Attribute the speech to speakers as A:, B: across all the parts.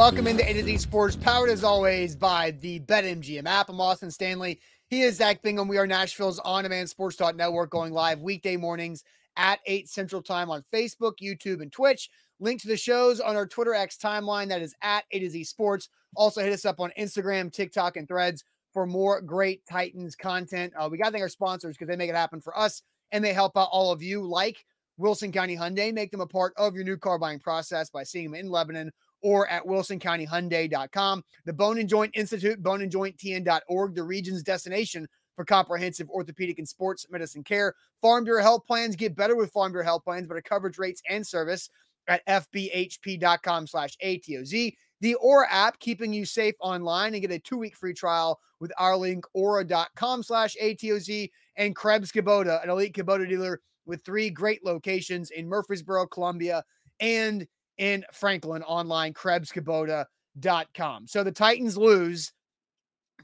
A: Welcome into A to Z Sports, powered as always by the BetMGM app. I'm Austin Stanley. He is Zach Bingham. We are Nashville's on-demand sports talk network going live weekday mornings at 8 Central Time on Facebook, YouTube, and Twitch. Link to the shows on our Twitter X timeline that is at A to Z Sports. Also hit us up on Instagram, TikTok, and Threads for more great Titans content. Uh, we got to thank our sponsors because they make it happen for us and they help out all of you, like Wilson County Hyundai. Make them a part of your new car buying process by seeing them in Lebanon or at wilsoncountyhyundai.com. The Bone and Joint Institute, boneandjointtn.org, the region's destination for comprehensive orthopedic and sports medicine care. Farm Bureau Health Plans get better with Farm Bureau Health Plans, better coverage rates and service at fbhp.com slash ATOZ. The Aura app, keeping you safe online and get a two-week free trial with our link, aura.com slash ATOZ and Krebs Kubota, an elite Kubota dealer with three great locations in Murfreesboro, Columbia, and in Franklin online, KrebsKubota.com. So the Titans lose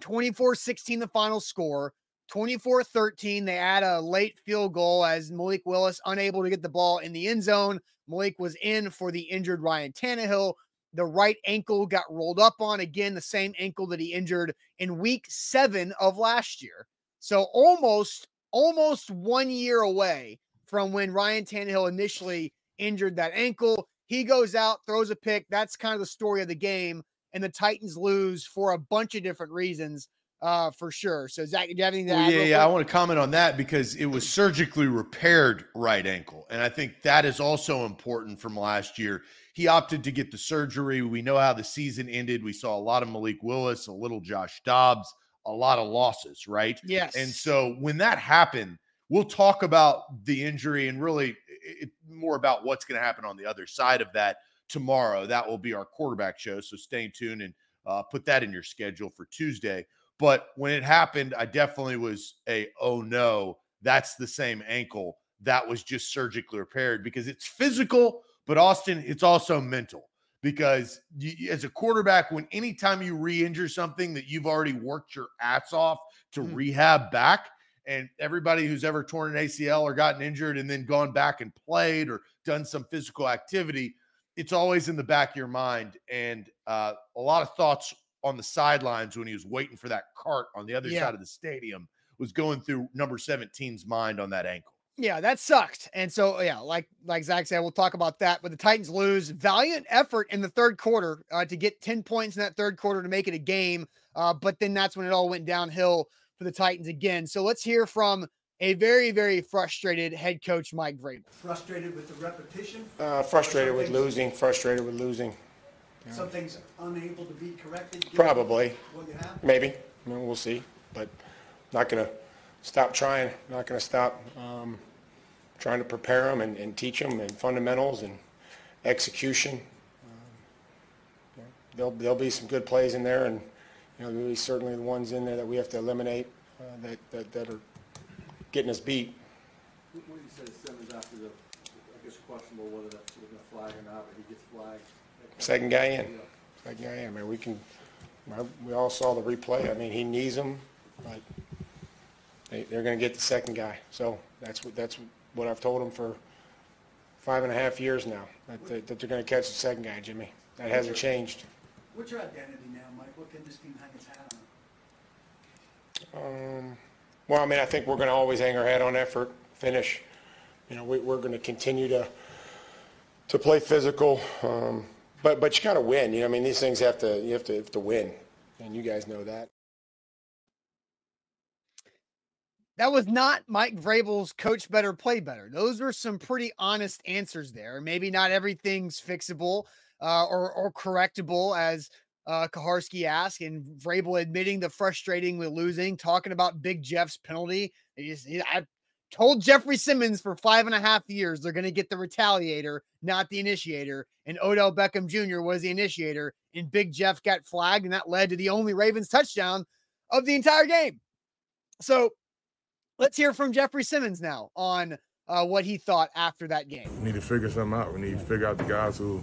A: 24 16, the final score. 24 13, they add a late field goal as Malik Willis unable to get the ball in the end zone. Malik was in for the injured Ryan Tannehill. The right ankle got rolled up on again, the same ankle that he injured in week seven of last year. So almost, almost one year away from when Ryan Tannehill initially injured that ankle. He goes out, throws a pick. That's kind of the story of the game. And the Titans lose for a bunch of different reasons, uh, for sure. So, Zach, do you have anything to
B: well,
A: add?
B: Yeah, yeah. I want to comment on that because it was surgically repaired right ankle. And I think that is also important from last year. He opted to get the surgery. We know how the season ended. We saw a lot of Malik Willis, a little Josh Dobbs, a lot of losses, right?
A: Yes.
B: And so when that happened, we'll talk about the injury and really it, more about what's going to happen on the other side of that tomorrow. That will be our quarterback show. So stay tuned and uh, put that in your schedule for Tuesday. But when it happened, I definitely was a, oh no, that's the same ankle. That was just surgically repaired because it's physical, but Austin, it's also mental. Because you, as a quarterback, when anytime you re injure something that you've already worked your ass off to mm. rehab back, and everybody who's ever torn an ACL or gotten injured and then gone back and played or done some physical activity, it's always in the back of your mind. And uh, a lot of thoughts on the sidelines when he was waiting for that cart on the other yeah. side of the stadium was going through number 17's mind on that ankle.
A: Yeah, that sucked. And so, yeah, like like Zach said, we'll talk about that. But the Titans lose. Valiant effort in the third quarter uh, to get 10 points in that third quarter to make it a game. Uh, but then that's when it all went downhill for the Titans again. So let's hear from a very, very frustrated head coach, Mike Vrabel.
C: Frustrated with the repetition?
D: Uh, frustrated with losing. Frustrated with losing.
C: Yeah. Some things unable to be corrected?
D: Probably. Maybe. I mean, we'll see. But not going to stop trying. Not going to stop um, trying to prepare them and, and, teach them and fundamentals and execution. Um, yeah. There'll, there'll be some good plays in there and – you know, there's certainly the ones in there that we have to eliminate uh, that, that, that are getting us beat.
E: What do you say Simmons after the, I guess questionable whether that's with a flag or not, but he gets flagged?
D: Second guy in. Second guy in. I mean, we can, we all saw the replay. I mean, he needs him, but they, they're going to get the second guy. So that's what, that's what I've told them for five and a half years now, that, that, that they're going to catch the second guy, Jimmy. That hasn't changed.
C: What's your identity now, Mike? This team hang its hat on?
D: Um, well, I mean, I think we're going to always hang our hat on effort, finish. You know, we, we're going to continue to to play physical, um, but but you got to win. You know, I mean, these things have to you have to have to win, and you guys know that.
A: That was not Mike Vrabel's coach better, play better. Those were some pretty honest answers there. Maybe not everything's fixable uh, or, or correctable, as uh, Kuharsky asked, and Vrabel admitting the frustrating with losing, talking about Big Jeff's penalty. I, told Jeffrey Simmons for five and a half years they're going to get the retaliator, not the initiator. And Odell Beckham Jr. was the initiator, and Big Jeff got flagged, and that led to the only Ravens touchdown of the entire game. So let's hear from Jeffrey Simmons now on uh, what he thought after that game.
F: We need to figure something out. We need to figure out the guys who,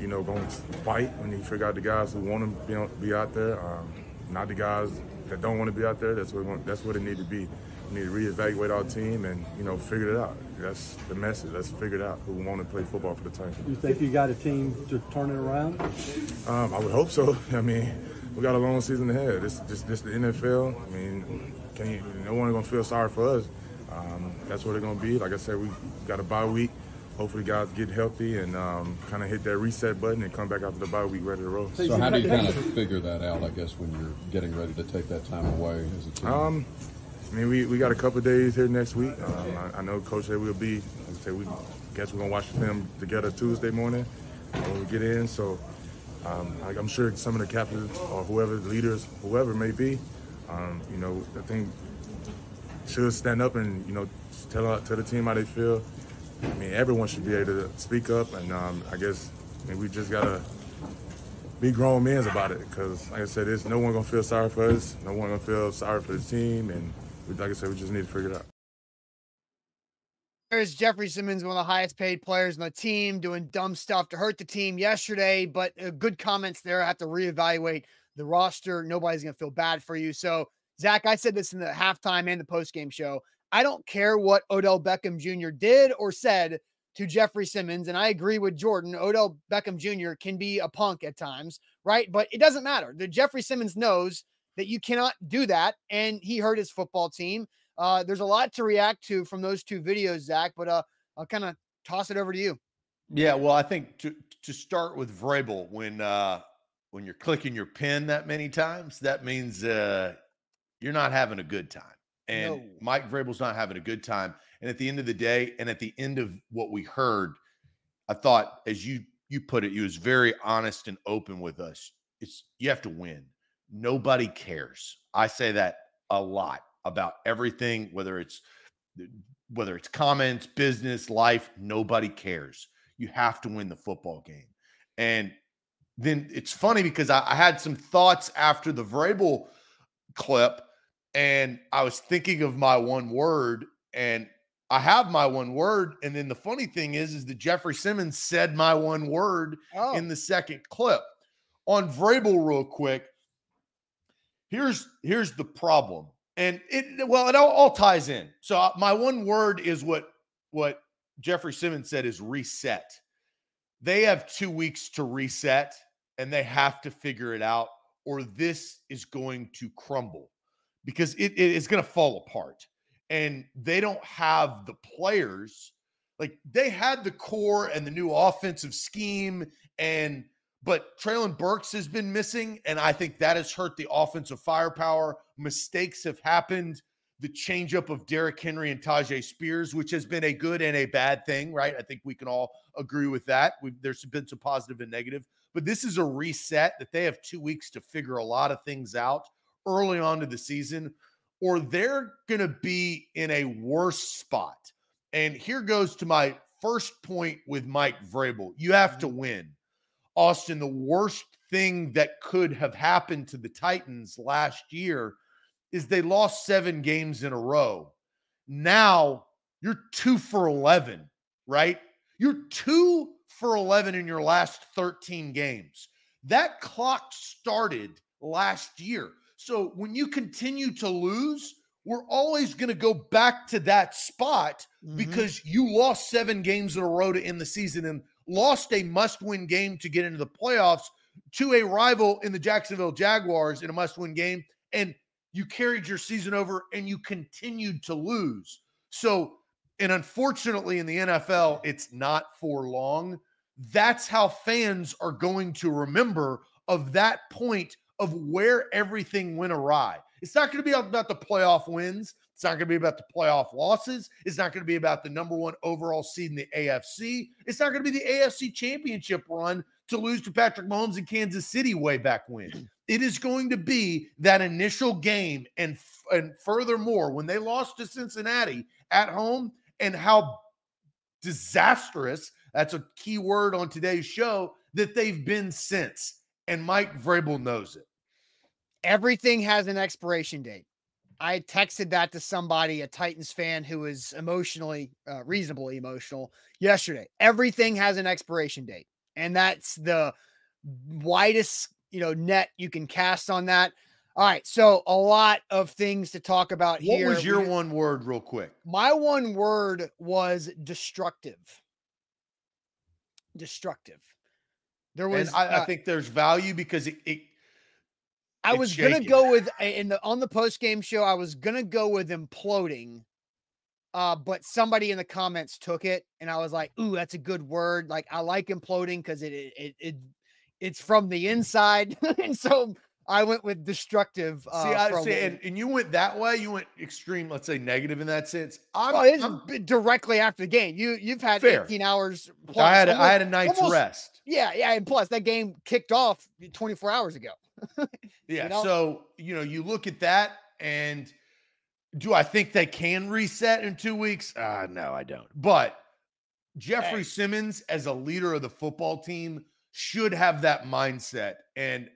F: you know, going to fight. when you figure out the guys who want to be, on, be out there, um, not the guys that don't want to be out there. That's what want, that's what it need to be. We need to reevaluate our team and you know figure it out. That's the message. Let's figure it out. Who want to play football for the team?
E: You think you got a team to turn it around?
F: Um, I would hope so. I mean, we got a long season ahead. This this this the NFL. I mean, you, no one gonna feel sorry for us. Um, that's what it's gonna be. Like I said, we got a bye week. Hopefully, guys get healthy and um, kind of hit that reset button and come back after the bye week ready to roll.
G: So, how do you kind of figure that out? I guess when you're getting ready to take that time away as a team.
F: Um, I mean, we, we got a couple days here next week. Um, I, I, know Coach said we'll be. Like I said, we guess we're gonna watch the film together Tuesday morning when we get in. So um, I'm sure some of the captains or whoever the leaders, whoever may be, um, you know, I think should stand up and you know tell tell the team how they feel. I mean, everyone should be able to speak up, and um, I guess I mean, we just gotta be grown men about it because, like I said, there's no one gonna feel sorry for us, no one gonna feel sorry for the team, and like I said, we just need to figure it out.
A: There's Jeffrey Simmons, one of the highest paid players on the team, doing dumb stuff to hurt the team yesterday. But uh, good comments there. I have to reevaluate the roster. Nobody's to feel bad for you. So, Zach, I said this in the halftime and the postgame show. I don't care what Odell Beckham Jr. did or said to Jeffrey Simmons. And I agree with Jordan. Odell Beckham Jr. can be a punk at times, right? But it doesn't matter. The Jeffrey Simmons knows that you cannot do that. And he hurt his football team. Uh, there's a lot to react to from those two videos, Zach, but uh, I'll kind of toss it over to you.
B: Yeah, well, I think to to start with Vrabel, when uh, when you're clicking your pen that many times, that means uh, you're not having a good time. And no. Mike Vrabel's not having a good time. And at the end of the day, and at the end of what we heard, I thought, as you you put it, you was very honest and open with us. It's you have to win. Nobody cares. I say that a lot about everything, whether it's whether it's comments, business, life, nobody cares. You have to win the football game. And then it's funny because I, I had some thoughts after the Vrabel clip, and I was thinking of my one word, and I have my one word. And then the funny thing is, is that Jeffrey Simmons said my one word oh. in the second clip. On Vrabel, real quick, here's here's the problem and it well, it all, all ties in. So uh, my one word is what what Jeffrey Simmons said is reset. They have two weeks to reset, and they have to figure it out, or this is going to crumble because it, it is going to fall apart. And they don't have the players. Like they had the core and the new offensive scheme and but Treylon Burks has been missing, and I think that has hurt the offensive firepower. Mistakes have happened. The changeup of Derrick Henry and Tyjae Spears, which has been a good and a bad thing, right? I think we can all agree with that. We've, there's been some positive and negative, but this is a reset that they have two weeks to figure a lot of things out early on to the season, or they're going to be in a worse spot. And here goes to my first point with Mike Vrabel you have to mm-hmm. win Austin, the worst thing that could have happened to the Titans last year is they lost seven games in a row. Now you're two for 11, right? You're two for 11 in your last 13 games. That clock started last year. So when you continue to lose, we're always going to go back to that spot mm-hmm. because you lost seven games in a row to end the season. And lost a must win game to get into the playoffs to a rival in the Jacksonville Jaguars in a must win game. And you carried your season over and you continued to lose. So, and unfortunately in the NFL, it's not for long. That's how fans are going to remember of that point of where everything went awry. It's not going to be about the playoff wins. It's not going to be about the playoff losses. It's not going to be about the number one overall seed in the AFC. It's not going to be the AFC championship run to lose to Patrick Mahomes in Kansas City way back when. It is going to be that initial game. And, and furthermore, when they lost to Cincinnati at home and how disastrous that's a key word on today's show that they've been since. And Mike Vrabel knows it.
A: Everything has an expiration date. I texted that to somebody, a Titans fan who was emotionally, uh, reasonably emotional yesterday. Everything has an expiration date, and that's the widest you know net you can cast on that. All right, so a lot of things to talk about
B: What
A: here.
B: What was your
A: We-
B: one word, real quick?
A: My one word was destructive. Destructive. There was.
B: I, I
A: uh,
B: think there's value because it, it
A: I
B: it's
A: was gonna go with in the on the post game show. I was gonna go with imploding, uh, but somebody in the comments took it, and I was like, "Ooh, that's a good word." Like I like imploding because it, it it it it's from the inside, and so I went with destructive. Uh,
B: see, I and, and you went that way. You went extreme, let's say negative in that sense. I'm,
A: well, it's
B: I'm-
A: directly after the game. You you've had
B: Fair.
A: 18 hours. Plus,
B: I had a, I
A: almost-
B: had a night's
A: almost-
B: rest.
A: Yeah, yeah, and plus that game kicked off 24 hours ago.
B: Yeah.
A: know?
B: So, you know, you look at that and do I think they can reset in two weeks? Uh, no, I don't. But Jeffrey
A: Hey.
B: Simmons, as a leader of the football team, should have that mindset. And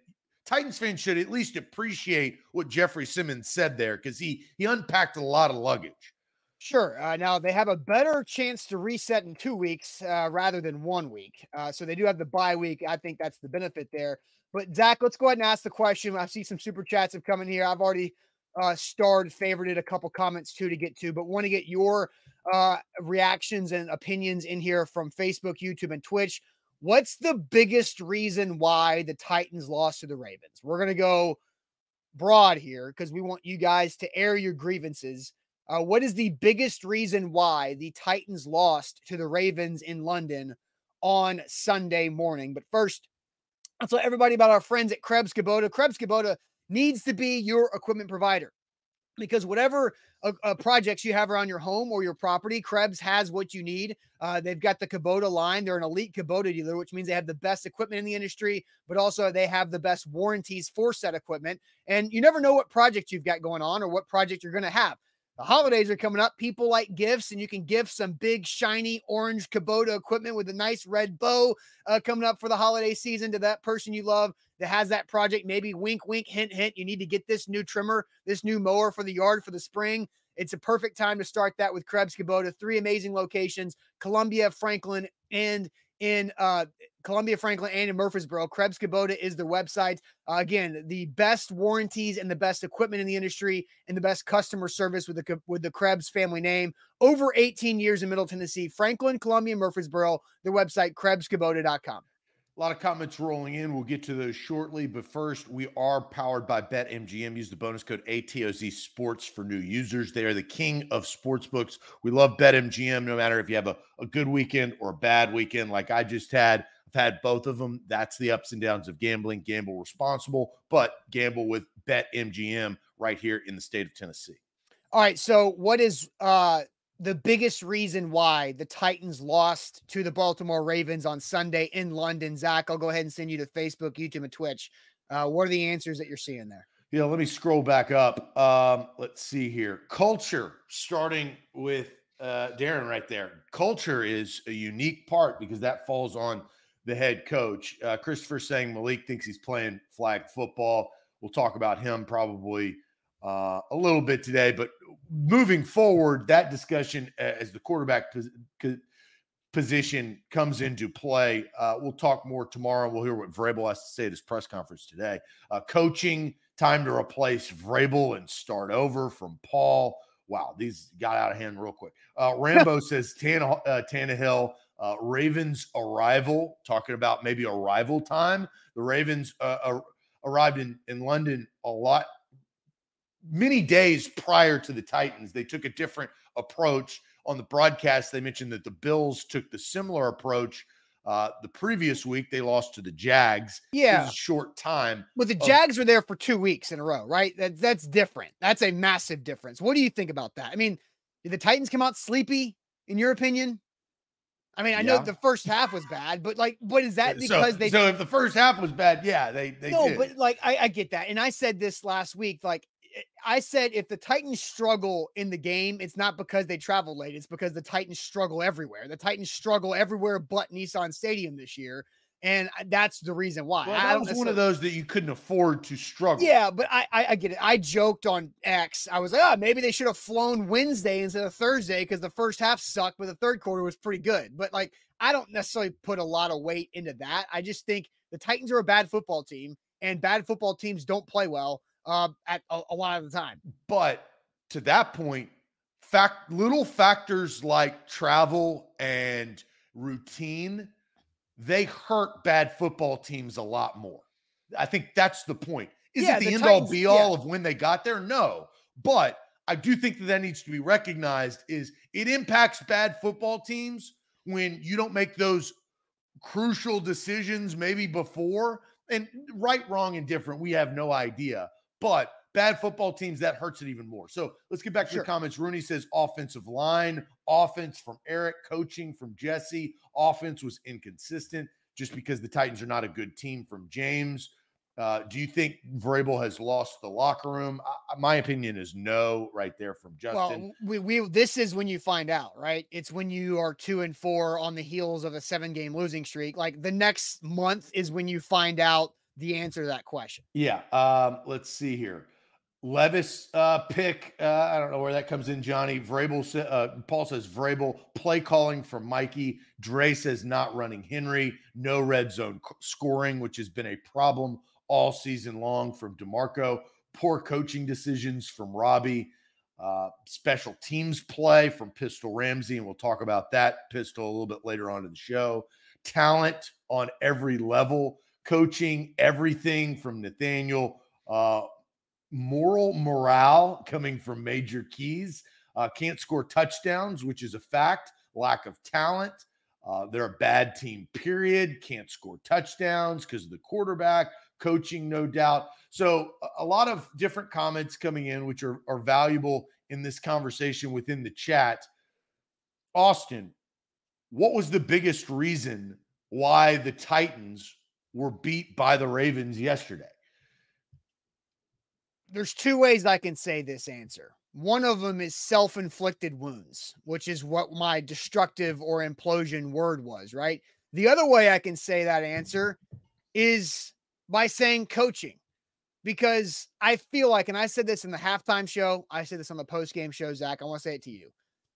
B: Titans fans should at least appreciate what Jeffrey Simmons said there because he he unpacked a lot of luggage.
A: Sure. Uh, now they have a better chance to reset in two weeks uh, rather than one week. Uh, so they do have the bye week. I think that's the benefit there. But Zach, let's go ahead and ask the question. I see some super chats have come in here. I've already uh, starred, favorited a couple comments too to get to, but want to get your uh, reactions and opinions in here from Facebook, YouTube, and Twitch. What's the biggest reason why the Titans lost to the Ravens? We're going to go broad here because we want you guys to air your grievances. Uh, what is the biggest reason why the Titans lost to the Ravens in London on Sunday morning? But first, I'll tell everybody about our friends at Krebs Kubota. Krebs Kubota needs to be your equipment provider because whatever uh, uh, projects you have around your home or your property, Krebs has what you need. Uh, they've got the Kubota line. They're an elite Kubota dealer, which means they have the best equipment in the industry, but also they have the best warranties for said equipment. And you never know what project you've got going on or what project you're going to have. The holidays are coming up. People like gifts, and you can gift some big, shiny orange Kubota equipment with a nice red bow uh, coming up for the holiday season to that person you love that has that project. Maybe wink, wink, hint, hint. You need to get this new trimmer, this new mower for the yard for the spring. It's a perfect time to start that with Krebs Kubota. Three amazing locations: Columbia, Franklin, and in uh, Columbia, Franklin, and in Murfreesboro. Krebs Kubota is their website. Uh, again, the best warranties and the best equipment in the industry, and the best customer service with the with the Krebs family name. Over 18 years in Middle Tennessee, Franklin, Columbia, Murfreesboro. Their website: KrebsKubota.com.
B: A lot of comments rolling in. We'll get to those shortly. But first, we are powered by BetMGM. Use the bonus code ATOZ Sports for new users. They are the king of sportsbooks. We love BetMGM no matter if you have a, a good weekend or a bad weekend like I just had. I've had both of them. That's the ups and downs of gambling. Gamble responsible, but gamble with BetMGM right here in the state of Tennessee.
A: All right. So, what is uh the biggest reason why the Titans lost to the Baltimore Ravens on Sunday in London? Zach, I'll go ahead and send you to Facebook, YouTube, and Twitch. Uh, what are the answers that you're seeing there?
B: Yeah, let me scroll back up. Um, let's see here. Culture, starting with uh, Darren right there. Culture is a unique part because that falls on the head coach. Uh, Christopher saying Malik thinks he's playing flag football. We'll talk about him probably uh, a little bit today, but moving forward, that discussion uh, as the quarterback pos- position comes into play. Uh, we'll talk more tomorrow. We'll hear what Vrabel has to say at his press conference today. Uh, coaching, time to replace Vrabel and start over from Paul. Wow, these got out of hand real quick. Uh, Rambo says Tanna, uh, Tannehill, uh, Ravens arrival, talking about maybe arrival time. The Ravens uh, ar- arrived in, in London a lot, many days prior to the Titans. They took a different approach on the broadcast. They mentioned that the Bills took the similar approach. Uh, the previous week, they lost to the Jags. It
A: Yeah.
B: was a short time.
A: But the
B: of-
A: Jags were there for two weeks in a row, right? That, that's different. That's a massive difference. What do you think about that? I mean, did the Titans come out sleepy, in your opinion? I mean, I know the first half was bad, but like, what is that uh,
B: So-
A: because they
B: so if the first half was bad, yeah, they they
A: no,
B: did.
A: but like I, I get that, and I said this last week. Like eh, I said if the Titans struggle in the game, it's not because they travel late. It's because the Titans struggle everywhere. The Titans struggle everywhere but Nissan Stadium this year. And that's the reason why.
B: Well, that was one of those that you couldn't afford to struggle.
A: Yeah, but I, I, I get it. I joked on X. I was like, oh, maybe they should have flown Wednesday instead of Thursday because the first half sucked, but the third quarter was pretty good. But like, I don't necessarily put a lot of weight into that. I just think the Titans are a bad football team, and bad football teams don't play well uh, at a, a lot of the time.
B: But to that point, fact little factors like travel and routine they hurt bad football teams a lot more. I think that's the point. Is yeah, it the, the end Titans, all be all yeah. of when they got there? No. But I do think that that needs to be recognized is it impacts bad football teams when you don't make those crucial decisions maybe before and right wrong and different we have no idea but bad football teams, that hurts it even more. So let's get back to sure. your comments. Rooney says offensive line, offense from Eric, coaching from Jesse. Offense was inconsistent just because the Titans are not a good team from James. Uh, do you think Vrabel has lost the locker room? Uh, my opinion is no, right there from Justin.
A: Well, we, we this is when you find out, right? It's when you are two and four on the heels of a seven game losing streak. Like the next month is when you find out the answer to that question.
B: Yeah. Um, let's see here. Levis uh, pick. Uh, I don't know where that comes in, Johnny. Vrabel. Uh, Paul says Vrabel play calling from Mikey. Dre says not running Henry. No red zone scoring, which has been a problem all season long from Demarco. Poor coaching decisions from Robbie. Uh, special teams play from Pistol Ramsey, and we'll talk about that pistol a little bit later on in the show. Talent on every level, coaching everything from Nathaniel. Uh, moral morale coming from Major Keys. Uh, can't score touchdowns, which is a fact. Lack of talent. Uh, they're a bad team, period. Can't score touchdowns because of the quarterback, coaching, no doubt. So, a lot of different comments coming in, which are, are valuable in this conversation within the chat. Austin, what was the biggest reason why the Titans were beat by the Ravens yesterday?
A: There's two ways I can say this answer. One of them is self inflicted wounds, which is what my destructive or implosion word was, right? The other way I can say that answer is by saying coaching, because I feel like, and I said this in the halftime show, I said this on the post game show, Zach. I want to say it to you.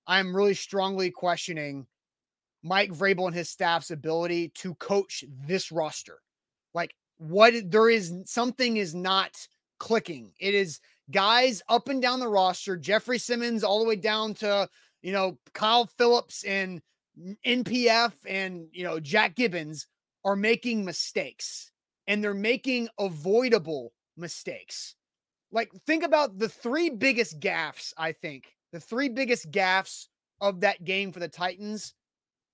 A: I'm really strongly questioning Mike Vrabel and his staff's ability to coach this roster. Like, what there is something is not clicking. It is guys up and down the roster, Jeffrey Simmons all the way down to, you know, Kyle Phillips and NPF and, you know, Jack Gibbens are making mistakes and they're making avoidable mistakes. Like, think about the three biggest gaffes, I think. The three biggest gaffes of that game for the Titans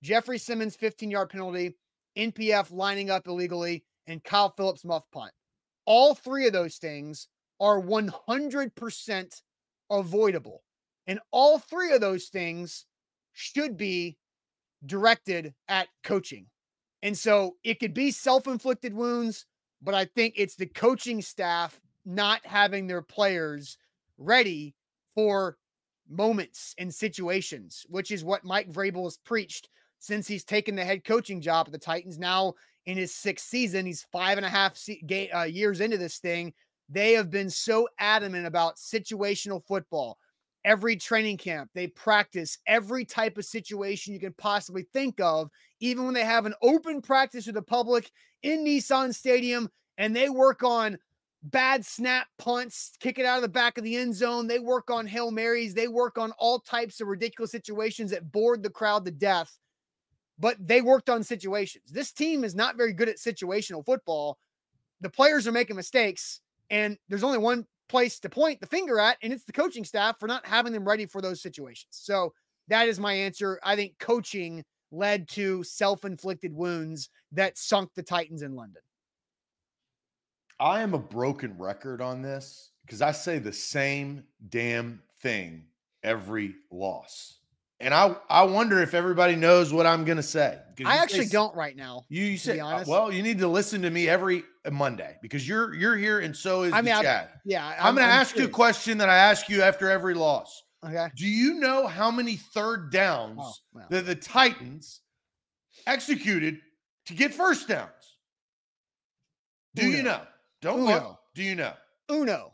A: Jeffrey Simmons 15 yard penalty, NPF lining up illegally, and Kyle Phillips muff punt. All three of those things are 100% avoidable. And all three of those things should be directed at coaching. And so it could be self inflicted wounds, but I think it's the coaching staff not having their players ready for moments and situations, which is what Mike Vrabel has preached since he's taken the head coaching job at the Titans. Now in his sixth season. He's five and a half se- ga- uh, years into this thing. They have been so adamant about situational football. Every training camp, they practice every type of situation you can possibly think of, even when they have an open practice with the public in Nissan Stadium and they work on bad snap punts, kick it out of the back of the end zone. They work on Hail Marys. They work on all types of ridiculous situations that bored the crowd to death but they worked on situations. This team is not very good at situational football. The players are making mistakes, and there's only one place to point the finger at, and it's the coaching staff for not having them ready for those situations. So that is my answer. I think coaching led to self inflicted wounds that sunk the Titans in London.
B: I am a broken record on this because I say the same damn thing every loss. And I I wonder if everybody knows what I'm going to say.
A: I actually
B: say-
A: don't right now.
B: You, you
A: be
B: uh, well, you need to listen to me every Monday because you're you're here and so is
A: I mean, I-. Yeah,
B: I'm, going to ask you a question that I ask you after every loss.
A: Okay.
B: Do you know how many third downs
A: Oh,
B: that the Titans executed to get first downs? Do you know? Don't
A: Uno.
B: look. Do you know?
A: Uno.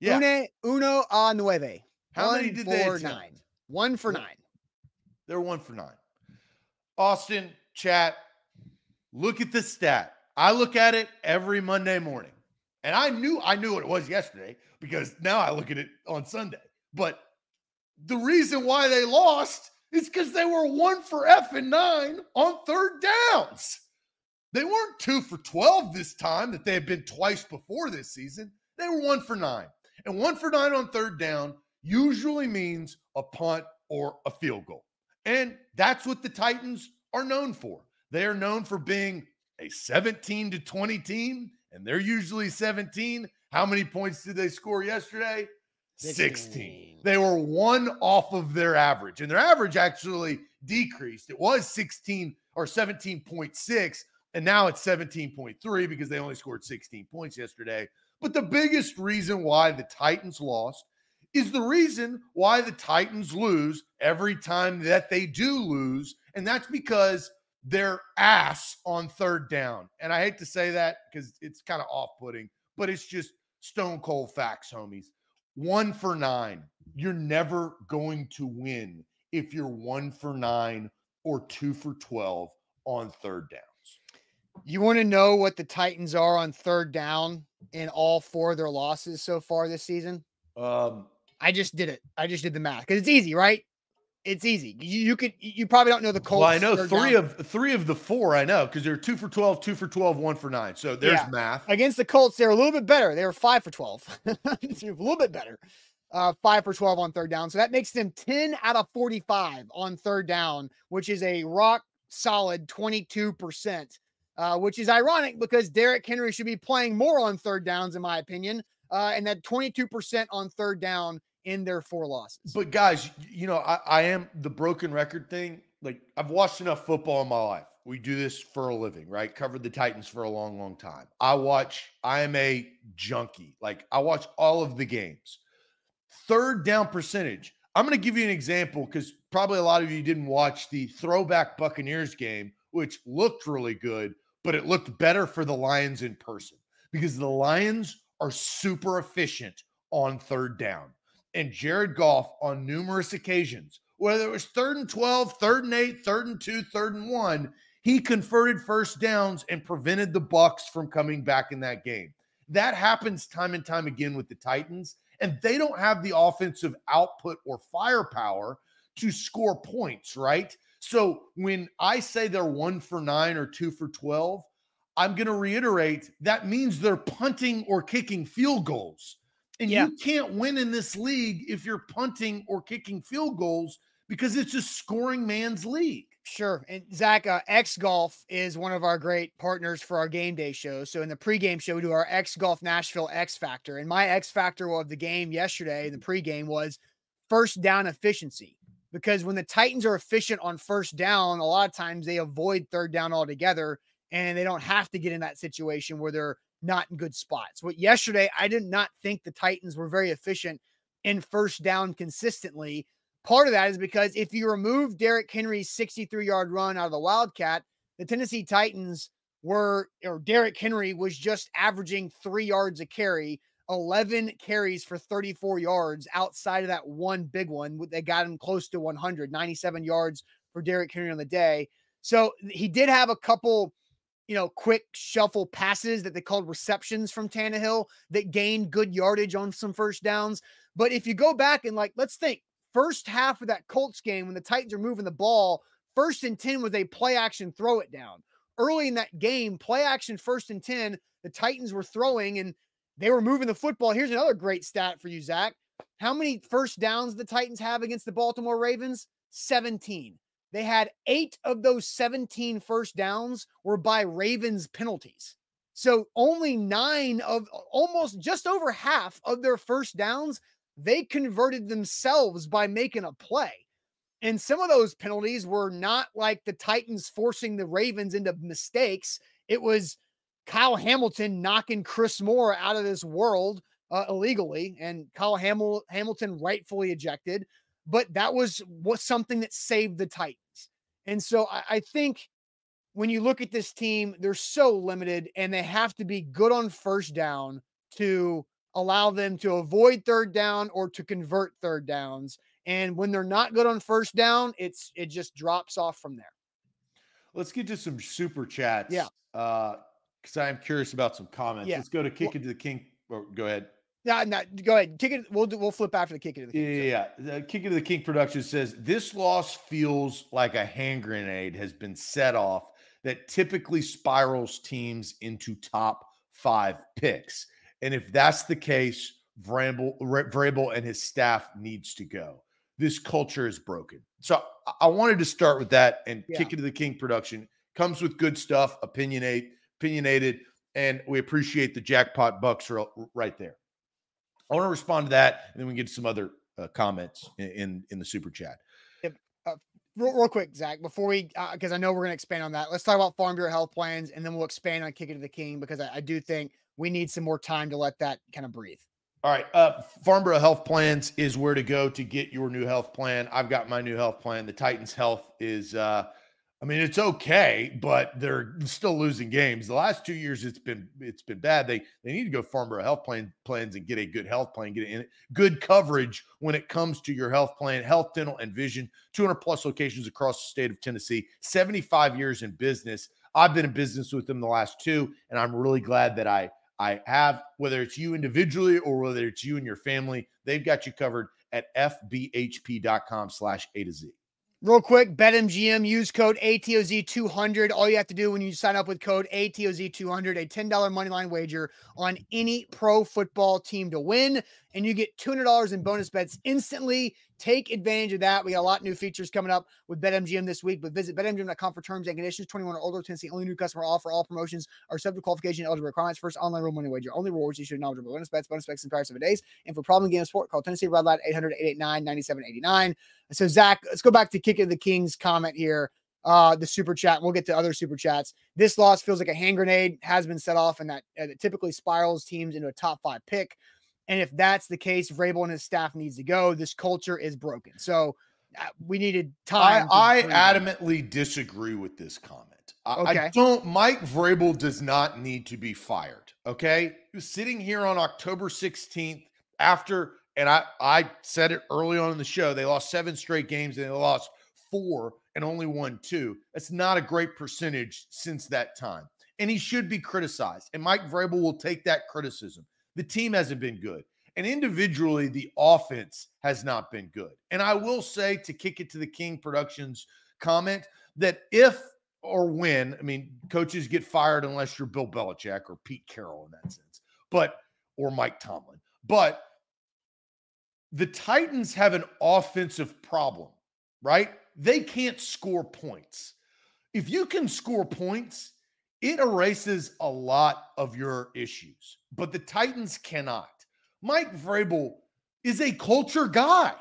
B: Yeah.
A: Une, uno a nueve.
B: How many
A: One
B: did they
A: for
B: attempt?
A: nine? One for nine.
B: They're one for nine. Austin, chat, look at the stat. I look at it every Monday morning. And I knew I knew what it was yesterday because now I look at it on Sunday. But the reason why they lost is because they were one for F and nine on third downs. They weren't two for 12 this time that they had been twice before this season. They were one for nine. And one for nine on third down usually means a punt or a field goal. And that's what the Titans are known for. They are known for being a 17 to 20 team, and they're usually 17. How many points did they score yesterday? 16.
A: 16.
B: They were one off of their average, and their average actually decreased. It was 16 or 17.6, and now it's 17.3 because they only scored 16 points yesterday. But the biggest reason why the Titans lost is the reason why the Titans lose every time that they do lose. And that's because they're ass on third down. And I hate to say that because it's kind of off putting, but it's just stone cold facts, homies. One for nine. You're never going to win if you're one for nine or two for 12 on third downs.
A: You want to know what the Titans are on third down in all four of their losses so far this season?
B: Um,
A: I just did it. I just did the math because it's easy, right? It's easy. You, you could. You probably don't know the Colts.
B: well, I know three
A: down.
B: of three of the four I know because they're two for 12, two for 12, one for nine. So there's
A: Yeah.
B: math.
A: against the Colts. They're a little bit better. They were five for twelve, a little bit better. Uh, five for twelve on third down. So that makes them ten out of forty-five on third down, which is a rock solid twenty-two percent. Uh, which is ironic because Derrick Henry should be playing more on third downs, in my opinion. Uh, and that twenty-two percent on third down in their four losses.
B: But guys, you know, I, I am the broken record thing. Like I've watched enough football in my life. We do this for a living, right? Covered the Titans for a long, long time. I watch, I am a junkie. Like I watch all of the games. Third down percentage. I'm going to give you an example because probably a lot of you didn't watch the throwback Buccaneers game, which looked really good, but it looked better for the Lions in person because the Lions are super efficient on third down and Jared Goff on numerous occasions, whether it was third and 12, third and eight, third and two, third and one, he converted first downs and prevented the Bucks from coming back in that game. That happens time and time again with the Titans, and they don't have the offensive output or firepower to score points, right? So when I say they're one for nine or two for 12, I'm going to reiterate that means they're punting or kicking field goals. And
A: Yeah.
B: you can't win in this league if you're punting or kicking field goals because it's a scoring man's league.
A: Sure. And Zach, uh, X Golf is one of our great partners for our game day show. So in the pregame show, we do our X Golf Nashville X Factor. And my X Factor of the game yesterday in the pregame was first down efficiency. Because when the Titans are efficient on first down, a lot of times they avoid third down altogether and they don't have to get in that situation where they're not in good spots. What yesterday, I did not think the Titans were very efficient in first down consistently. Part of that is because if you remove Derrick Henry's 63 yard run out of the Wildcat, the Tennessee Titans were, or Derrick Henry was just averaging three yards a carry, 11 carries for 34 yards outside of that one big one. They got him close to 100, 97 yards for Derrick Henry on the day. So he did have a couple, you know, quick shuffle passes that they called receptions from Tannehill that gained good yardage on some first downs. But if you go back and like, let's think first half of that Colts game when the Titans are moving the ball, first and 10 was a play action throw it down. Early in that game, play action first and 10, the Titans were throwing and they were moving the football. Here's another great stat for you, Zach. How many first downs the Titans have against the Baltimore Ravens? 17. They had eight of those 17 first downs were by Ravens penalties. So only nine of almost just over half of their first downs, they converted themselves by making a play. And some of those penalties were not like the Titans forcing the Ravens into mistakes. It was Kyle Hamilton knocking Chris Moore out of this world uh, illegally, and Kyle Hamil- Hamilton rightfully ejected. But that was was something that saved the Titans. And so I, I think when you look at this team, they're so limited, and they have to be good on first down to allow them to avoid third down or to convert third downs. And when they're not good on first down, it's it just drops off from there.
B: Let's get to some super chats.
A: Yeah.
B: Uh, because I am curious about some comments.
A: Yeah.
B: Let's go to kick
A: Well-
B: it to the king. Or go ahead.
A: Yeah, no, go ahead. Kick it. We'll do, we'll flip after the kick it to the
B: Yeah,
A: king.
B: yeah, yeah. The Kick It to the King production says this loss feels like a hand grenade has been set off that typically spirals teams into top five picks. And if that's the case, Vrabel, Vrabel and his staff needs to go. This culture is broken. So I- I wanted to start with that and
A: Yeah.
B: Kick It to the King production comes with good stuff, opinionate, opinionated, and we appreciate the jackpot bucks right there. I want to respond to that, and then we can get to some other uh, comments in, in in the super chat.
A: Real, real quick, Zach, before we, because I know we're going to expand on that. Let's talk about Farm Bureau health plans, and then we'll expand on Kick It to the King because I, I do think we need some more time to let that kind of breathe.
B: All right, uh, Farm Bureau Health Plans is where to go to get your new health plan. I've got my new health plan. The Titans Health is, uh, I mean, it's okay, but they're still losing games. The last two years, it's been it's been bad. They they need to go Farm Bureau Health Plan plans and get a good health plan, get in good coverage when it comes to your health plan, health, dental, and vision. 200 plus locations across the state of Tennessee. 75 years in business. I've been in business with them the last two, and I'm really glad that I I have, whether it's you individually or whether it's you and your family, they've got you covered at fbhp.com slash A to Z.
A: Real quick, BetMGM, use code ATOZ200. All you have to do when you sign up with code ATOZ200, a $10 moneyline wager on any pro football team to win, and you get $200 in bonus bets instantly. Take advantage of that. We got a lot of new features coming up with BetMGM this week, but visit betmgm.com for terms and conditions. 21 or older, Tennessee only new customer offer. All promotions are subject to qualification and eligible requirements. First online real money wager. Only rewards you issued knowledgeable bonus bets, bonus bets in prior seven days. And for problem game sport, call Tennessee Redline 800 889 9789. So, Zach, let's go back to Kick of the King's comment here. Uh, the super chat. We'll get to other super chats. This loss feels like a hand grenade has been set off, and that uh, it typically spirals teams into a top five pick. And if that's the case, Vrabel and his staff needs to go. This culture is broken. So uh, we needed time.
B: I
A: it.
B: adamantly disagree with this comment. I, I don't, Mike Vrabel does not need to be fired. Okay. He was sitting here on October 16th after, and I, I said it early on in the show, they lost seven straight games and they lost four and only won two. That's not a great percentage since that time. And he should be criticized. And Mike Vrabel will take that criticism. The team hasn't been good. And individually, the offense has not been good. And I will say to kick it to the King Productions comment that if or when, I mean, coaches get fired unless you're Bill Belichick or Pete Carroll in that sense, but or Mike Tomlin. But the Titans have an offensive problem, right? They can't score points. If you can score points, it erases a lot of your issues, but the Titans cannot. Mike Vrabel is a culture guy,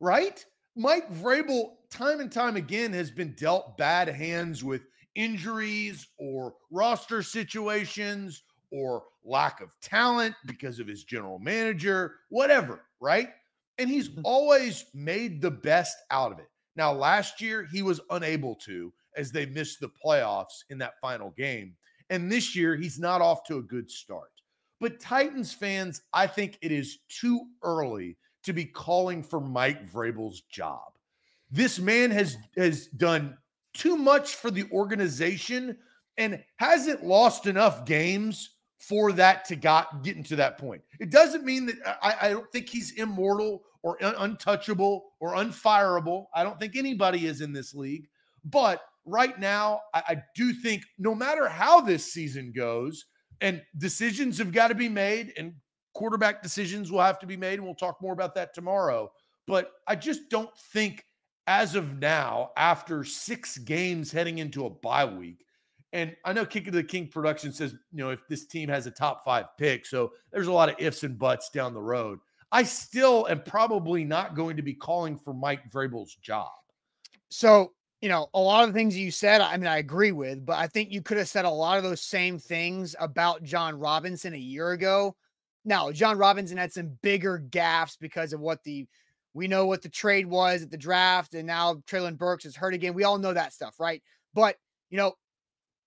B: right? Mike Vrabel, time and time again, has been dealt bad hands with injuries or roster situations or lack of talent because of his general manager, whatever, right? And he's mm-hmm. always made the best out of it. Now, last year, he was unable to as they missed the playoffs in that final game. And this year, he's not off to a good start. But Titans fans, I think it is too early to be calling for Mike Vrabel's job. This man has has done too much for the organization and hasn't lost enough games for that to got getting to that point. It doesn't mean that I, I don't think he's immortal or un- untouchable or unfireable. I don't think anybody is in this league. But right now, I, I do think no matter how this season goes, and decisions have got to be made, and quarterback decisions will have to be made, and we'll talk more about that tomorrow. But I just don't think, as of now, after six games heading into a bye week, and I know Kick of the King production says, you know, if this team has a top five pick, so there's a lot of ifs and buts down the road. I still am probably not going to be calling for Mike Vrabel's job.
A: So, you know, a lot of the things you said, I mean, I agree with, but I think you could have said a lot of those same things about Jon Robinson a year ago. Now, Jon Robinson had some bigger gaffes because of what the we know what the trade was at the draft, and now Treylon Burks is hurt again. We all know that stuff, right? But you know,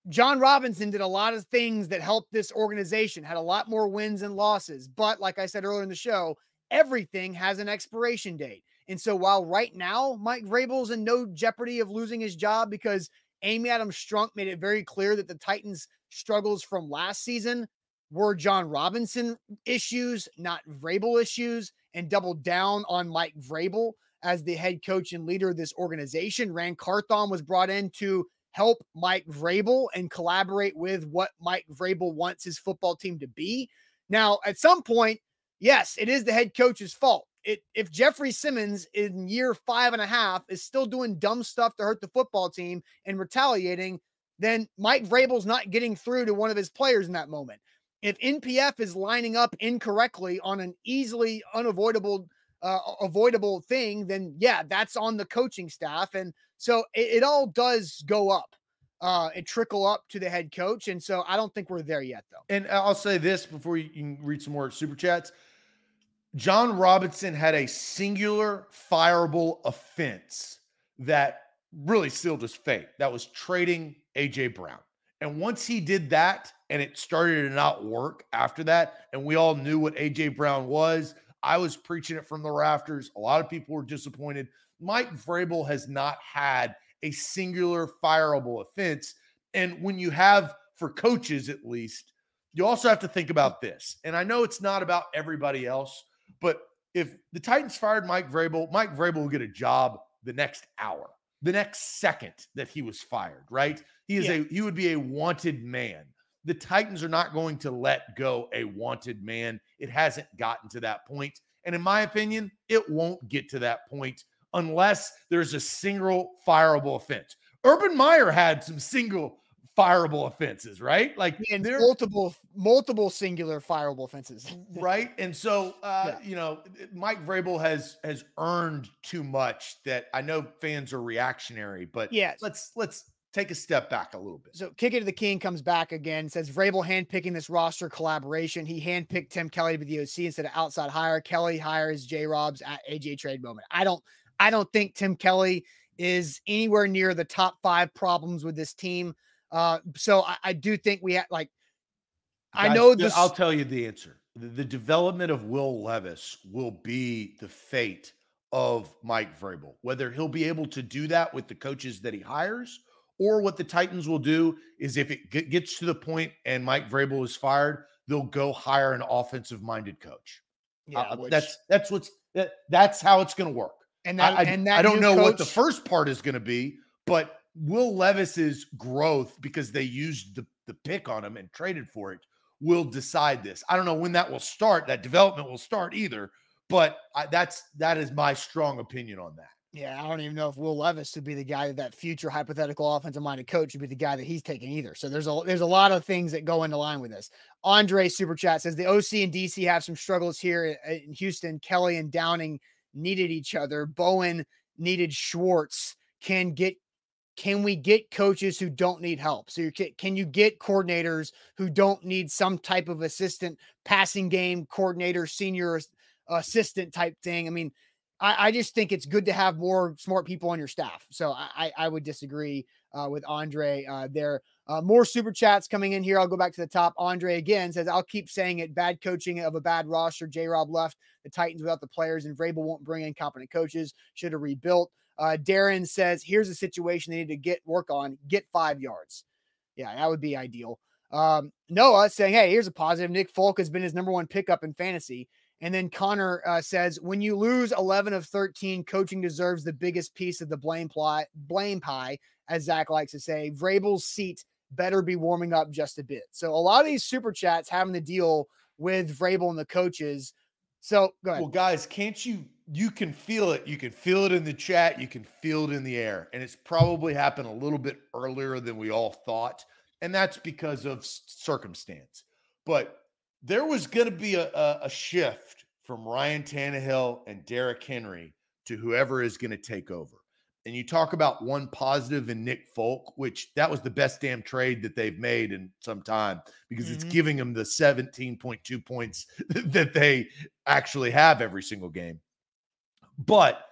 A: Jon Robinson did a lot of things that helped this organization, had a lot more wins and losses. But like I said earlier in the show, everything has an expiration date. And so while right now Mike Vrabel's in no jeopardy of losing his job because Amy Adams Strunk made it very clear that the Titans' struggles from last season were Jon Robinson issues, not Vrabel issues, and doubled down on Mike Vrabel as the head coach and leader of this organization. Ran Carthon was brought in to help Mike Vrabel and collaborate with what Mike Vrabel wants his football team to be. Now, at some point, yes, it is the head coach's fault. It, if Jeffrey Simmons in year five and a half is still doing dumb stuff to hurt the football team and retaliating, then Mike Vrabel's not getting through to one of his players in that moment. If NPF is lining up incorrectly on an easily unavoidable uh, avoidable thing, then yeah, that's on the coaching staff. And so it, it all does go up uh, and trickle up to the head coach. And so I don't think we're there yet, though.
B: And I'll say this before you can read some more super chats. Jon Robinson had a singular fireable offense that really sealed his fate. That was trading AJ Brown. And once he did that and it started to not work after that, and we all knew what AJ Brown was, I was preaching it from the rafters. A lot of people were disappointed. Mike Vrabel has not had a singular fireable offense. And when you have, for coaches at least, you also have to think about this. And I know it's not about everybody else, but if the Titans fired Mike Vrabel, Mike Vrabel will get a job the next hour, the next second that he was fired, right? He is yeah. a he would be a wanted man. The Titans are not going to let go a wanted man. It hasn't gotten to that point. And in my opinion, it won't get to that point unless there's a single fireable offense. Urban Meyer had some single fireable offenses, right? Like
A: and there multiple multiple singular fireable offenses,
B: right? And so, uh, yeah. you know, Mike Vrabel has has earned too much. That I know fans are reactionary, but yeah, let's let's take a step back a little bit.
A: So kick it to the king comes back again. Says Vrabel handpicking this roster collaboration. He handpicked Tim Kelly to be the OC instead of outside hire. Kelly hires J. Robs at AJ trade moment. I don't I don't think Tim Kelly is anywhere near the top five problems with this team. Uh, so I, I do think we have like I know this.
B: I'll tell you the answer. The, the, development of Will Levis will be the fate of Mike Vrabel. Whether he'll be able to do that with the coaches that he hires, or what the Titans will do is if it gets to the point and Mike Vrabel is fired, they'll go hire an offensive-minded coach. Yeah, uh, which, that's that's what's that, that's how it's going to work. And that, I, and that I don't know coach, what the first part is going to be, but Will Levis's growth because they used the, the pick on him and traded for it will decide this. I don't know when that will start. That development will start either, but I, that's that is my strong opinion on that.
A: Yeah, I don't even know if Will Levis would be the guy that future hypothetical offensive minded coach would be the guy that he's taking either. So there's a there's a lot of things that go into line with this. Andre Super Chat says the OC and DC have some struggles here in Houston. Kelly and Downing needed each other. Bowen needed Schwartz. Can get can we get coaches who don't need help? So can, can you get coordinators who don't need some type of assistant passing game coordinator, senior assistant type thing? I mean, I, I just think it's good to have more smart people on your staff. So I, I would disagree uh, with Andre uh, there. Uh, more super chats coming in here. I'll go back to the top. Andre again says, I'll keep saying it. Bad coaching of a bad roster. J Rob left the Titans without the players, and Vrabel won't bring in competent coaches. Should have rebuilt. Uh, Darren says, here's a situation they need to get work on. Get five yards. Yeah, that would be ideal. Um, Noah saying, hey, here's a positive. Nick Folk has been his number one pickup in fantasy. And then Connor uh, says, when you lose 11 of 13, coaching deserves the biggest piece of the blame plot, blame pie, as Zach likes to say. Vrabel's seat better be warming up just a bit. So a lot of these super chats having to deal with Vrabel and the coaches. So go ahead.
B: Well, guys, can't you you can feel it. You can feel it in the chat. You can feel it in the air. And it's probably happened a little bit earlier than we all thought. And that's because of circumstance. But there was going to be a, a, a, shift from Ryan Tannehill and Derrick Henry to whoever is going to take over. And you talk about one positive in Nick Folk, which that was the best damn trade that they've made in some time because mm-hmm. it's giving them the 17.2 points that they actually have every single game. But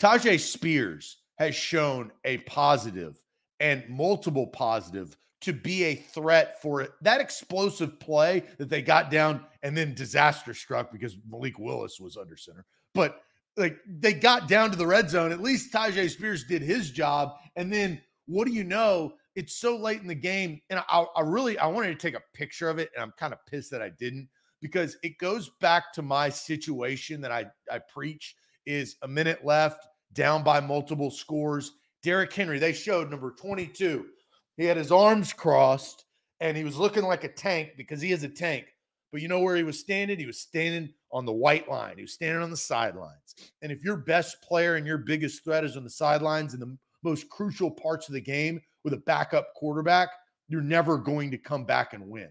B: Tyjae Spears has shown a positive and multiple positive to be a threat for it. That explosive play that they got down and then disaster struck because Malik Willis was under center. But like they got down to the red zone. At least Tyjae Spears did his job. And then what do you know? It's so late in the game. And I, I really I wanted to take a picture of it. And I'm kind of pissed that I didn't because it goes back to my situation that I, I preach is a minute left, down by multiple scores. Derrick Henry, they showed number 22 he had his arms crossed and he was looking like a tank because he is a tank. But you know where he was standing? He was standing on the white line. He was standing on the sidelines. And if your best player and your biggest threat is on the sidelines in the most crucial parts of the game with a backup quarterback, you're never going to come back and win.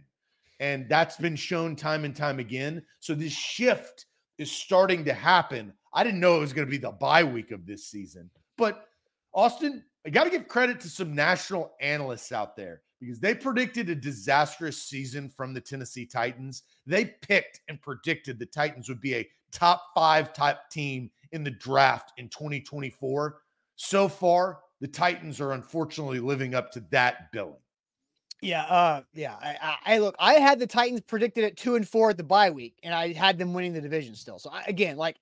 B: And that's been shown time and time again. So this shift is starting to happen. I didn't know it was going to be the bye week of this season. But Austin, I got to give credit to some national analysts out there because they predicted a disastrous season from the Tennessee Titans. They picked and predicted the Titans would be a top five type team in the draft in 2024. So far, the Titans are unfortunately living up to that billing.
A: Yeah, uh, yeah. I, I, look. I had the Titans predicted at two and four at the bye week, and I had them winning the division still. So I, again, like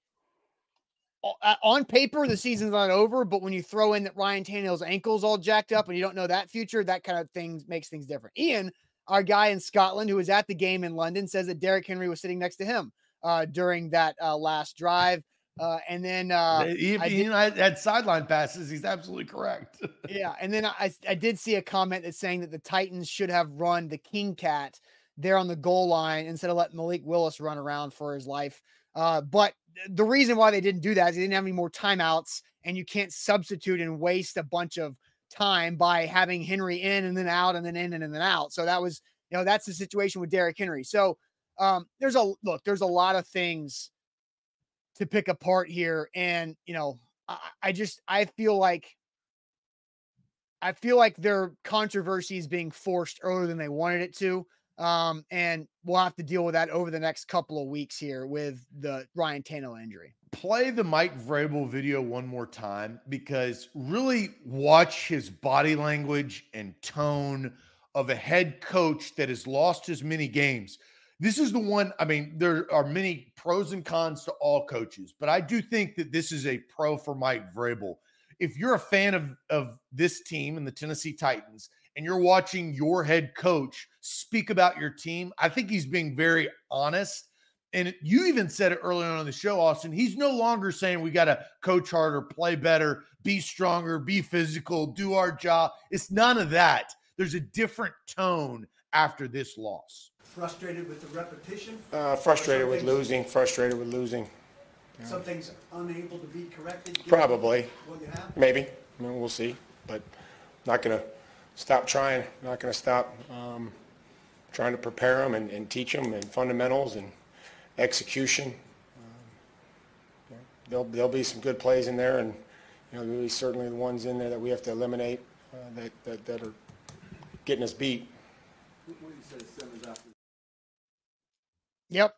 A: on paper, the season's not over, but when you throw in that Ryan Tannehill's ankle's all jacked up and you don't know that future, that kind of thing makes things different. Ian, our guy in Scotland who was at the game in London, says that Derrick Henry was sitting next to him uh, during that uh, last drive. Uh, and then uh,
B: I, did, had sideline passes. He's absolutely correct.
A: yeah, and then I I did see a comment that's saying that the Titans should have run the King Cat there on the goal line instead of letting Malik Willis run around for his life. Uh, but the reason why they didn't do that is they didn't have any more timeouts, and you can't substitute and waste a bunch of time by having Henry in and then out and then in and then out. So that was, you know, that's the situation with Derrick Henry. So um, there's a look, there's a lot of things to pick apart here. And, you know, I, I just I feel like I feel like their controversy is being forced earlier than they wanted it to. Um, and we'll have to deal with that over the next couple of weeks here with the Ryan Tannehill injury.
B: Play the Mike Vrabel video one more time because really watch his body language and tone of a head coach that has lost as many games. This is the one, I mean, there are many pros and cons to all coaches, but I do think that this is a pro for Mike Vrabel. If you're a fan of, of this team and the Tennessee Titans, and you're watching your head coach speak about your team, I think he's being very honest. And you even said it earlier on in the show, Austin. He's no longer saying we got to coach harder, play better, be stronger, be physical, do our job. It's none of that. There's a different tone after this loss.
C: Frustrated with the repetition?
D: Uh, frustrated with losing, frustrated with losing.
C: Some things unable to be corrected?
D: Probably. Maybe. I mean, we'll see. But not going to stop trying. Not going to stop um, trying to prepare them and, and, teach them and fundamentals and execution. Um, there'll there'll be some good plays in there, and you know there'll be certainly the ones in there that we have to eliminate uh, that, that that are getting us beat.
A: Yep.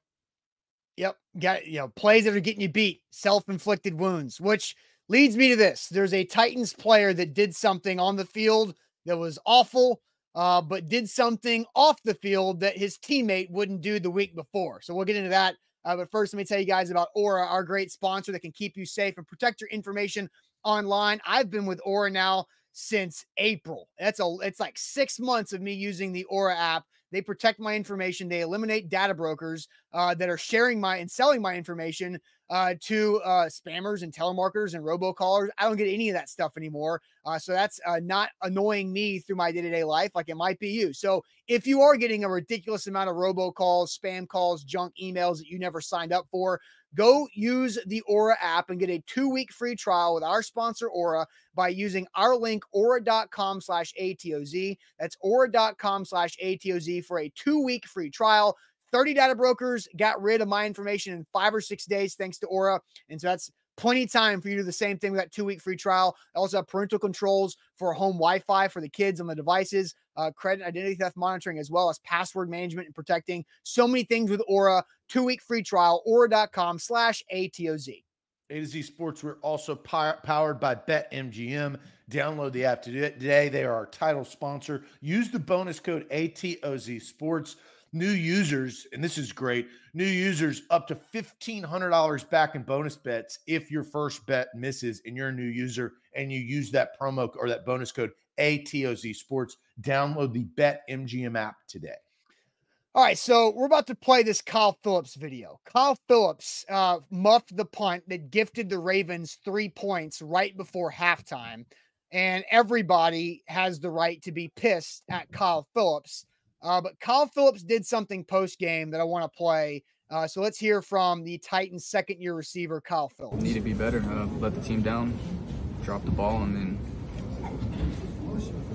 A: Yep. Got you know, plays that are getting you beat, self-inflicted wounds, which leads me to this. There's a Titans player that did something on the field that was awful, uh, but did something off the field that his teammate wouldn't do the week before. So we'll get into that. Uh, but first, let me tell you guys about Aura, our great sponsor that can keep you safe and protect your information online. I've been with Aura now since April. That's a it's like six months of me using the Aura app they protect my information. They eliminate data brokers uh, that are sharing my and selling my information uh, to uh, spammers and telemarketers and robocallers. I don't get any of that stuff anymore. Uh, so that's uh, not annoying me through my day to day life like it might be you. So if you are getting a ridiculous amount of robocalls, spam calls, junk emails that you never signed up for, Go use the Aura app and get a two week free trial with our sponsor, Aura, by using our link, aura.com slash ATOZ. That's aura.com slash ATOZ for a two week free trial. 30 data brokers got rid of my information in five or six days thanks to Aura. And so that's plenty of time for you to do the same thing. We got two week free trial. I also have parental controls for home Wi Fi for the kids on the devices, uh, credit identity theft monitoring, as well as password management and protecting. So many things with Aura. Two week free trial, aura.com slash ATOZ.
B: A to Z Sports, we're also powered by BetMGM. Download the app today. They are our title sponsor. Use the bonus code ATOZ Sports. New users, and this is great, new users up to $1,500 back in bonus bets if your first bet misses and you're a new user and you use that promo or that bonus code ATOZ Sports. Download the BetMGM app today.
A: All right, so we're about to play this Kyle Phillips video. Kyle Phillips uh, muffed the punt that gifted the Ravens three points right before halftime. And everybody has the right to be pissed at Kyle Phillips. Uh, but Kyle Phillips did something post game that I want to play. Uh, so let's hear from the Titans' second year receiver, Kyle Phillips.
H: Need to be better. Uh, let the team down, drop the ball, and then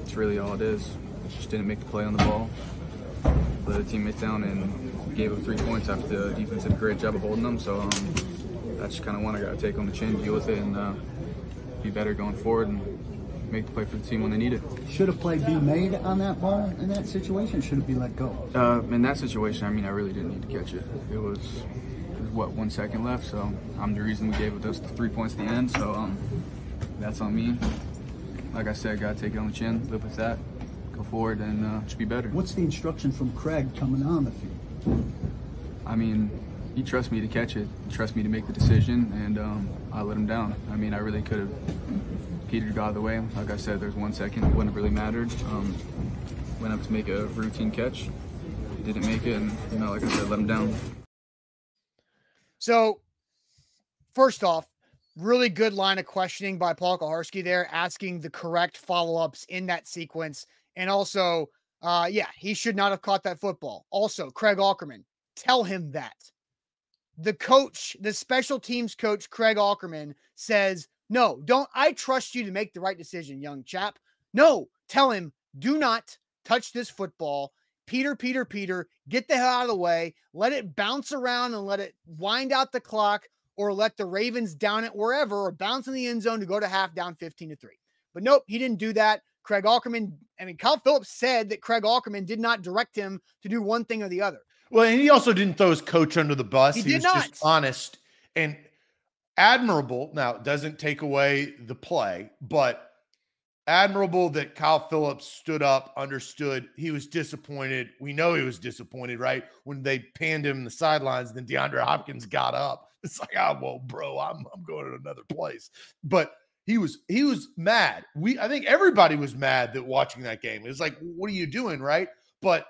H: it's really all it is. Just didn't make the play on the ball let the teammates down and gave up three points after the defense did a great job of holding them. So um, that's kind of one I got to take on the chin, deal with it, and uh, be better going forward and make the play for the team when they need it.
I: Should a play be made on that ball in that situation? Should it be let go?
H: Uh, in that situation, I mean, I really didn't need to catch it. It was, it was what one second left, so I'm the reason we gave those three points at the end. So um, that's on me. Like I said, got to take it on the chin, live with that go forward and uh, just be better.
I: What's the instruction from Craig coming on the field?
H: I mean, he trusts me to catch it. He trusts me to make the decision, and um, I let him down. I mean, I really could have petered got the way. Like I said, there's one second. It wouldn't have really mattered. Um, went up to make a routine catch. Didn't make it, and, you know, like I said, let him down.
A: So, first off, really good line of questioning by Paul Kuharsky there, asking the correct follow ups in that sequence. And also, uh, yeah, he should not have caught that football. Also, Craig Aukerman, tell him that. The coach, the special teams coach, Craig Aukerman, says, No, don't. I trust you to make the right decision, young chap. No, tell him, do not touch this football. Peter, Peter, Peter, get the hell out of the way. Let it bounce around and let it wind out the clock or let the Ravens down it wherever or bounce in the end zone to go to half down 15 to 3. But nope, he didn't do that. Craig Aukerman, I mean, Kyle Phillips said that Craig Aukerman did not direct him to do one thing or the other.
B: Well, and he also didn't throw his coach under the bus.
A: He,
B: he was
A: not.
B: just honest and admirable. Now, doesn't take away the play, but admirable that Kyle Phillips stood up, understood he was disappointed. We know he was disappointed, right? When they panned him in the sidelines, then DeAndre Hopkins got up. It's like, oh well, bro, I'm I'm going to another place. But he was he was mad. We I think everybody was mad that watching that game. It was like, what are you doing, right? But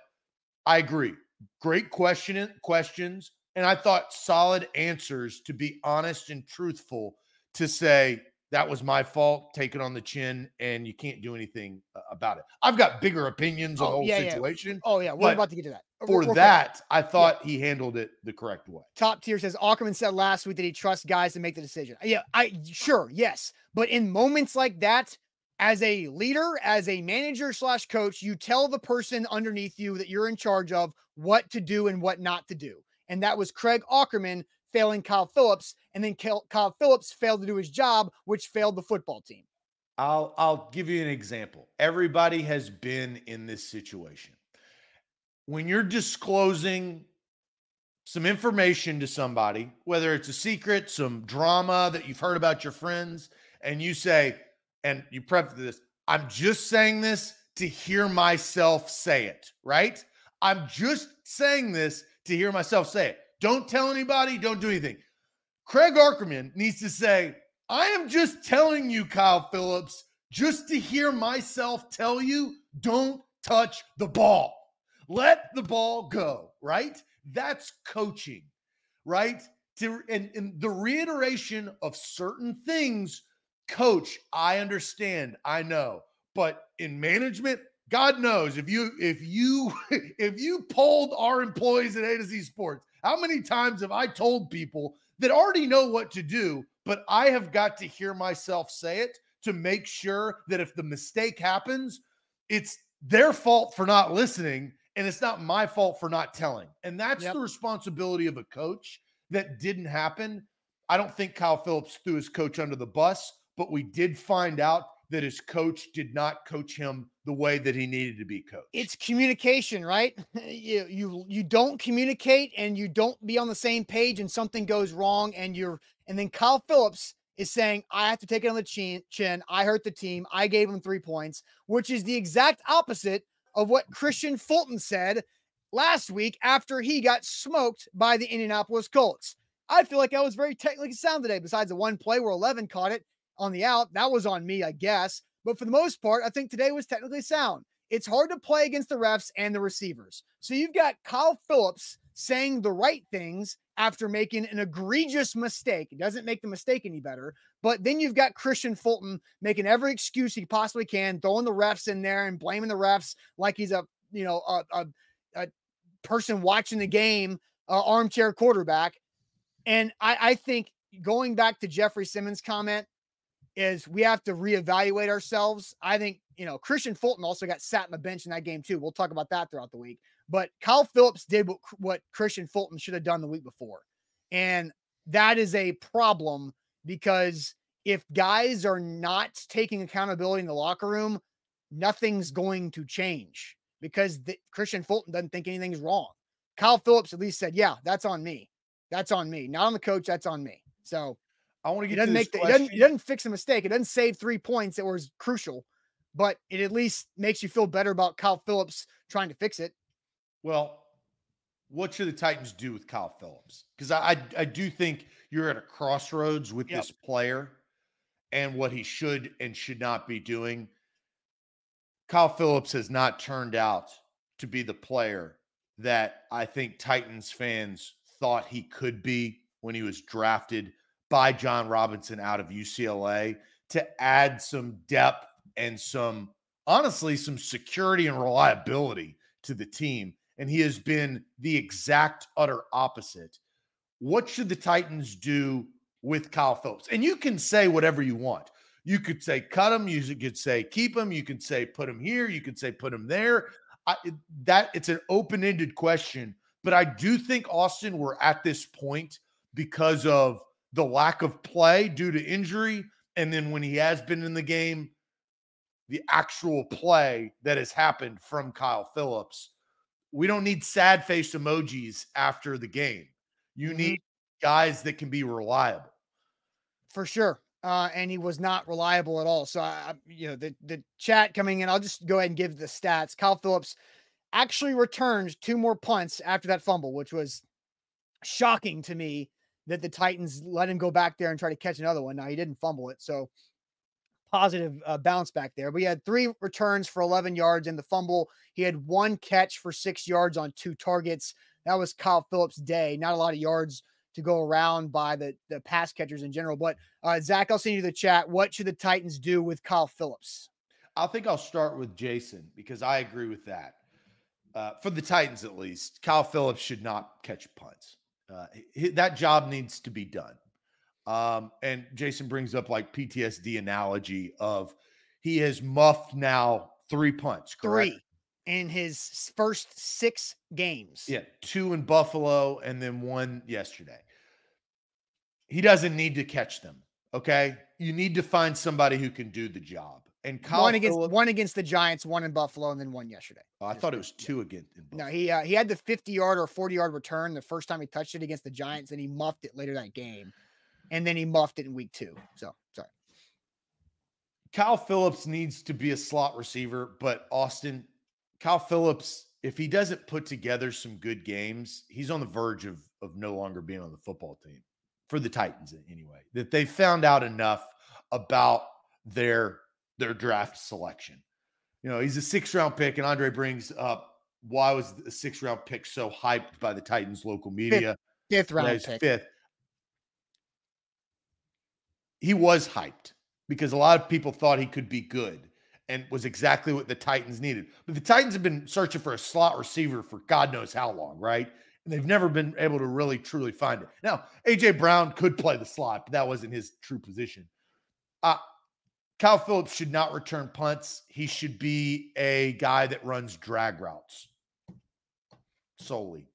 B: I agree. Great question questions, and I thought solid answers to be honest and truthful to say that was my fault, take it on the chin, and you can't do anything uh, about it. I've got bigger opinions on the
A: Oh,
B: whole
A: yeah, yeah.
B: situation.
A: Oh, yeah. We're about to get to that.
B: For
A: quick.
B: that, I thought he handled it the correct way.
A: Top tier says Aukerman said last week that he trusts guys to make the decision. Yeah, I sure, yes. But in moments like that, as a leader, as a manager slash coach, you tell the person underneath you that you're in charge of what to do and what not to do. And that was Craig Aukerman failing Kyle Phillips, and then Kyle Phillips failed to do his job, which failed the football team.
B: I'll I'll give you an example. Everybody has been in this situation. When you're disclosing some information to somebody, whether it's a secret, some drama that you've heard about your friends, and you say, and you prep this, I'm just saying this to hear myself say it, right? I'm just saying this to hear myself say it. Don't tell anybody, don't do anything. Craig Aukerman needs to say, I am just telling you, Kyle Phillips, just to hear myself tell you, don't touch the ball. Let the ball go, right? That's coaching, right? To and, and the reiteration of certain things, coach, I understand, I know. But in management, God knows if you if you if you polled our employees at A to Z Sports, how many times have I told people that already know what to do, but I have got to hear myself say it to make sure that if the mistake happens, it's their fault for not listening and it's not my fault for not telling. And that's
A: Yep.
B: the responsibility of a coach that didn't happen. I don't think Kyle Phillips threw his coach under the bus, but we did find out that his coach did not coach him the way that he needed to be coached.
A: It's communication, right? You you you don't communicate and you don't be on the same page and something goes wrong and you're and then Kyle Phillips is saying I have to take it on the chin, chin. I hurt the team. I gave him 3 points, which is the exact opposite of what Kristian Fulton said last week after he got smoked by the Indianapolis Colts. I feel like I was very technically sound today besides the one play where 11 caught it on the out. That was on me, I guess. But for the most part, I think today was technically sound. It's hard to play against the refs and the receivers. So you've got Kyle Phillips saying the right things after making an egregious mistake. It doesn't make the mistake any better. But then you've got Kristian Fulton making every excuse he possibly can, throwing the refs in there and blaming the refs like he's a you know a, a, a person watching the game, armchair quarterback. And I, I think going back to Jeffrey Simmons' comment, is we have to reevaluate ourselves. I think, you know, Kristian Fulton also got sat on the bench in that game too. We'll talk about that throughout the week. But Kyle Phillips did what, what Kristian Fulton should have done the week before. And that is a problem because if guys are not taking accountability in the locker room, nothing's going to change because the, Kristian Fulton doesn't think anything's wrong. Kyle Phillips at least said, "Yeah, that's on me. That's on me. Not on the coach. That's on me." So
B: I want to
A: he
B: get to
A: doesn't make the, he doesn't, he doesn't fix a mistake. It doesn't save three points that was crucial, but it at least makes you feel better about Kyle Phillips trying to fix it.
B: Well, what should the Titans do with Kyle Phillips? Because I, I I do think you're at a crossroads with
A: Yep.
B: this player and what he should and should not be doing. Kyle Phillips has not turned out to be the player that I think Titans fans thought he could be when he was drafted by Jon Robinson out of UCLA to add some depth and some honestly some security and reliability to the team and he has been the exact utter opposite. What should the Titans do with Kyle Phillips? And you can say whatever you want. You could say cut him. You could say keep him. You could say put him here. You could say put him there. I, that it's an open-ended question, but I do think Austin we're at this point because of the lack of play due to injury, and then when he has been in the game, the actual play that has happened from Kyle Phillips we don't need sad face emojis after the game. You
A: Mhm.
B: need guys that can be reliable.
A: for sure. Uh, and he was not reliable at all. So, I, I- you know, the, the chat coming in, I'll just go ahead and give the stats. Kyle Phillips actually returned two more punts after that fumble, which was shocking to me that the Titans let him go back there and try to catch another one. Now, he didn't fumble it. So, positive uh, bounce back there. We had three returns for 11 yards in the fumble. He had one catch for six yards on two targets. That was Kyle Phillips' day. Not a lot of yards to go around by the, the pass catchers in general. But uh, Zach, I'll send you the chat. What should the Titans do with Kyle Phillips?
B: I think I'll start with Jason because I agree with that. Uh, for the Titans, at least, Kyle Phillips should not catch punts. Uh, that job needs to be done. Um, and Jason brings up like PTSD analogy of he has muffed now three punts, correct?
A: Three in his first six games.
B: Yeah, two in Buffalo and then one yesterday. He doesn't need to catch them. Okay. You need to find somebody who can do the job. And Kyle
A: one against
B: Phillips-
A: one against the Giants, one in Buffalo, and then one yesterday.
B: Oh, I thought it was two again. In
A: No, he uh, he had the 50 yard or 40 yard return the first time he touched it against the Giants, and he muffed it later that game, and then he muffed it in week two. So sorry.
B: Kyle Phillips needs to be a slot receiver, but Austin, Kyle Phillips, if he doesn't put together some good games, he's on the verge of of no longer being on the football team for the Titans anyway. That they found out enough about their their draft selection. You know, he's a six round pick, and Andre brings up why was the six round pick so hyped by the Titans local media?
A: Fifth
B: Yeah,
A: round pick.
B: fifth. He was hyped because a lot of people thought he could be good and was exactly what the Titans needed. But the Titans have been searching for a slot receiver for God knows how long, right? And they've never been able to really truly find it. Now, AJ Brown could play the slot, but that wasn't his true position. Uh, Kyle Phillips should not return punts. He should be a guy that runs drag routes. solely.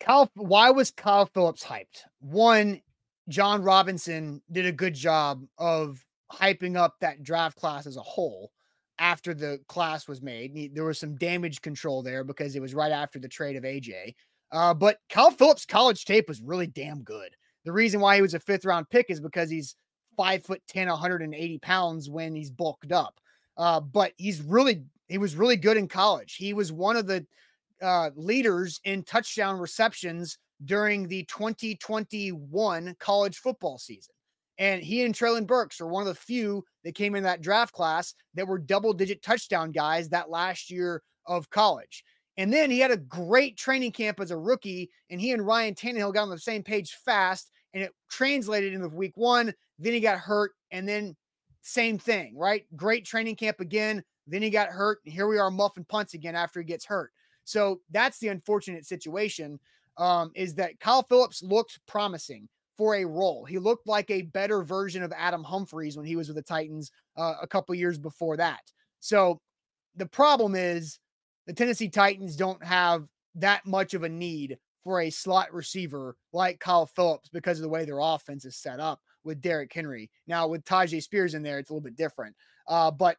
A: Kyle, why was Kyle Phillips hyped? One, Jon Robinson did a good job of hyping up that draft class as a whole after the class was made. There was some damage control there because it was right after the trade of AJ. Uh, but Kyle Phillips' college tape was really damn good. The reason why he was a fifth round pick is because he's five foot 10, 180 pounds when he's bulked up. Uh, but he's really, he was really good in college. He was one of the uh, leaders in touchdown receptions during the 2021 college football season. And he and Treylon Burks are one of the few that came in that draft class that were double digit touchdown guys that last year of college. And then he had a great training camp as a rookie, and he and Ryan Tannehill got on the same page fast, and it translated into week one. Then he got hurt, and then same thing, right? Great training camp again. Then he got hurt, and here we are, muffing punts again after he gets hurt. So that's the unfortunate situation. Um, is that Kyle Phillips looked promising for a role. He looked like a better version of Adam Humphries when he was with the Titans uh, a couple years before that. So the problem is the Tennessee Titans don't have that much of a need for a slot receiver like Kyle Phillips because of the way their offense is set up with Derrick Henry. Now with Tyjae Spears in there, it's a little bit different. Uh, but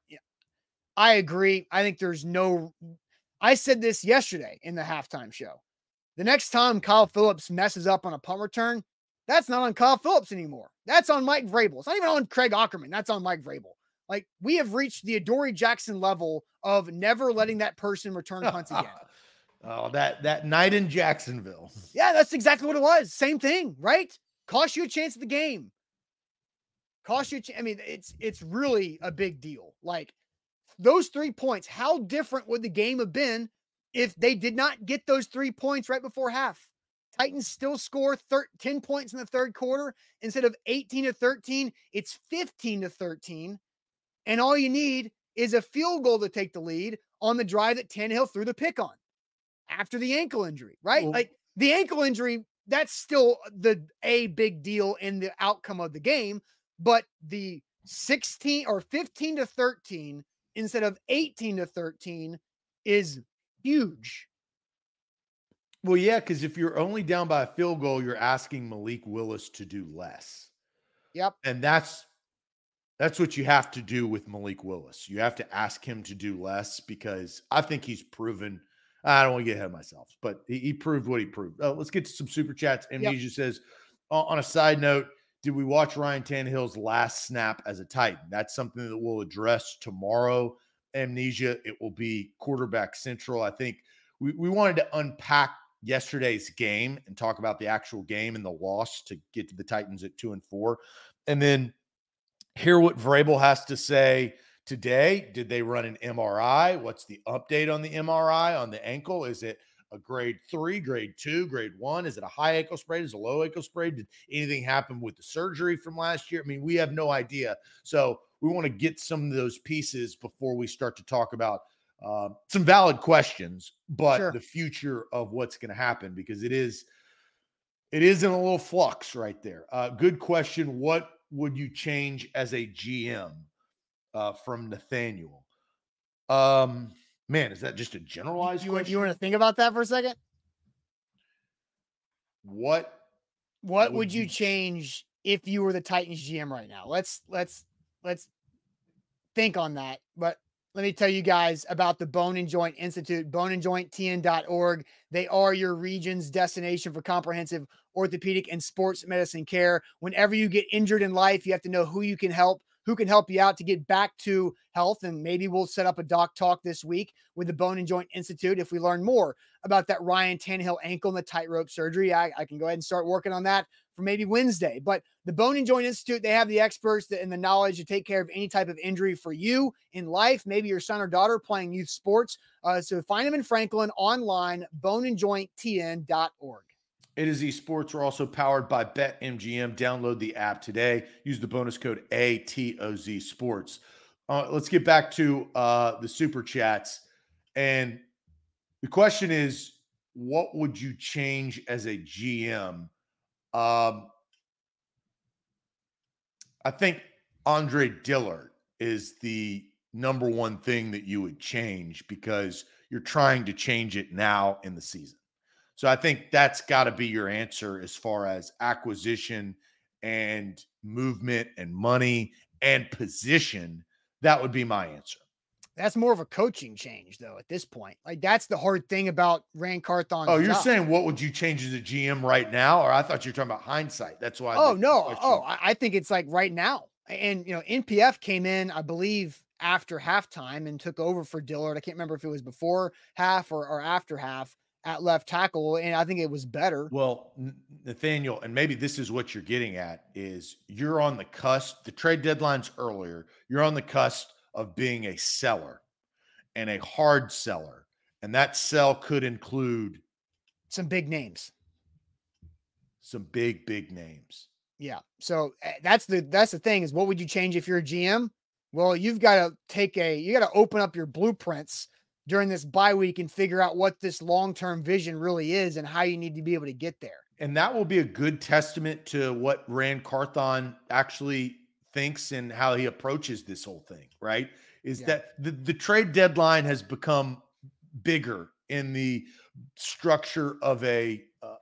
A: I agree. I think there's no. I said this yesterday in the halftime show. The next time Kyle Phillips messes up on a punt return, that's not on Kyle Phillips anymore. That's on Mike Vrabel. It's not even on Craig Aukerman. That's on Mike Vrabel. Like we have reached the Adoree Jackson level of never letting that person return punts again.
B: oh, that that night in Jacksonville.
A: Yeah, that's exactly what it was. Same thing, right? Cost you a chance at the game. Cost you. I mean, it's it's really a big deal. Like those three points. How different would the game have been if they did not get those three points right before half? Titans still score thir- 10 points in the third quarter instead of 18 to 13. It's 15 to 13. And all you need is a field goal to take the lead on the drive that Tannehill threw the pick on after the ankle injury, right? Well, like the ankle injury, that's still the a big deal in the outcome of the game. But the 16 or 15 to 13 instead of 18 to 13 is huge.
B: Well, yeah, because if you're only down by a field goal, you're asking Malik Willis to do less.
A: Yep.
B: And that's that's what you have to do with Malik Willis. You have to ask him to do less because I think he's proven. I don't want to get ahead of myself, but he, he proved what he proved. Uh, let's get to some super chats. Amnesia yep. says, on a side note, did we watch Ryan Tannehill's last snap as a Titan? That's something that we'll address tomorrow. Amnesia, it will be quarterback central. I think we, we wanted to unpack yesterday's game and talk about the actual game and the loss to get to the Titans at two and four. And then hear what Vrabel has to say today. Did they run an MRI? What's the update on the MRI on the ankle? Is it a grade three, grade two, grade one? Is it a high ankle sprain? Is it a low ankle sprain? Did anything happen with the surgery from last year? I mean, we have no idea. So we want to get some of those pieces before we start to talk about uh, some valid questions, but sure. the future of what's going to happen because it is it is in a little flux right there. Uh, good question. What would you change as a GM uh, from Nathaniel? Um, man, is that just a generalized
A: you,
B: question?
A: You want to think about that for a second?
B: What
A: what would, would you change if you were the Titans GM right now? Let's let's let's think on that. But let me tell you guys about the Bone and Joint Institute, boneandjointtn.org. They are your region's destination for comprehensive orthopedic and sports medicine care. Whenever you get injured in life, you have to know who you can help, who can help you out to get back to health. And maybe we'll set up a doc talk this week with the Bone and Joint Institute if we learn more about that Ryan Tannehill ankle and the tightrope surgery. I, I can go ahead and start working on that for maybe Wednesday. But the Bone and Joint Institute, they have the experts and the knowledge to take care of any type of injury for you in life, maybe your son or daughter playing youth sports. Uh, so find them in Franklin online, boneandjointtn.org.
B: It is esports. We're also powered by BetMGM. Download the app today. Use the bonus code ATOZ Sports. Uh, let's get back to uh, the super chats. And the question is, what would you change as a GM um, I think Andre Dillard is the number one thing that you would change because you're trying to change it now in the season. So I think that's got to be your answer as far as acquisition and movement and money and position. That would be my answer.
A: That's more of a coaching change, though, at this point. Like, that's the hard thing about Ran Carthon.
B: Oh, you're saying what would you change as a GM right now? Or I thought you were talking about hindsight. That's why.
A: Oh, no. Oh, I think it's like right now. And, you know, NPF came in, I believe, after halftime and took over for Dillard. I can't remember if it was before half or, or after half at left tackle. And I think it was better.
B: Well, Nathaniel, and maybe this is what you're getting at is you're on the cusp. The trade deadline's earlier. You're on the cusp of being a seller and a hard seller. And that sell could include
A: some big names.
B: Some big, big names.
A: Yeah. So eh, that's the that's the thing is what would you change if you're a GM? Well, you've got to take a you got to open up your blueprints during this bye week and figure out what this long-term vision really is and how you need to be able to get there.
B: And that will be a good testament to what Ran Carthon actually thinks and how he approaches this whole thing, right? Is yeah. that the, the trade deadline has become bigger in the structure of a uh,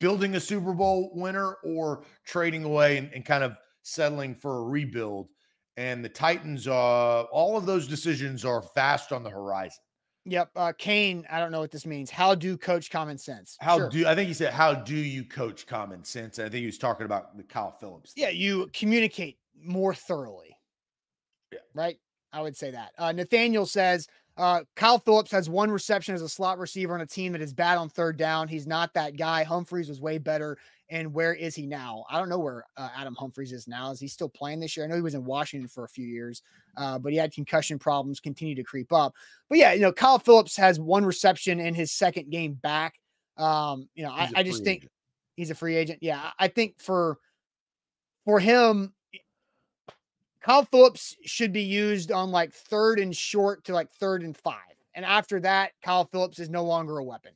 B: building a Super Bowl winner or trading away and, and, kind of settling for a rebuild. And the Titans, uh, all of those decisions are fast on the horizon.
A: Yep. Uh, Kane, I don't know what this means. How do coach common sense?
B: How sure. do I think he said, How do you coach common sense? I think he was talking about the Kyle Phillips.
A: Thing. Yeah, you communicate more thoroughly. Yeah. Right? I would say that. Uh, Nathaniel says uh, Kyle Phillips has one reception as a slot receiver on a team that is bad on third down. He's not that guy. Humphries was way better. And where is he now? I don't know where uh, Adam Humphries is now. Is he still playing this year? I know he was in Washington for a few years, uh, but he had concussion problems continue to creep up. But yeah, you know, Kyle Phillips has one reception in his second game back. Um, you know, I, I, just think agent. he's a free agent. Yeah, I think for for him, Kyle Phillips should be used on like third and short to like third and five. And after that, Kyle Phillips is no longer a weapon.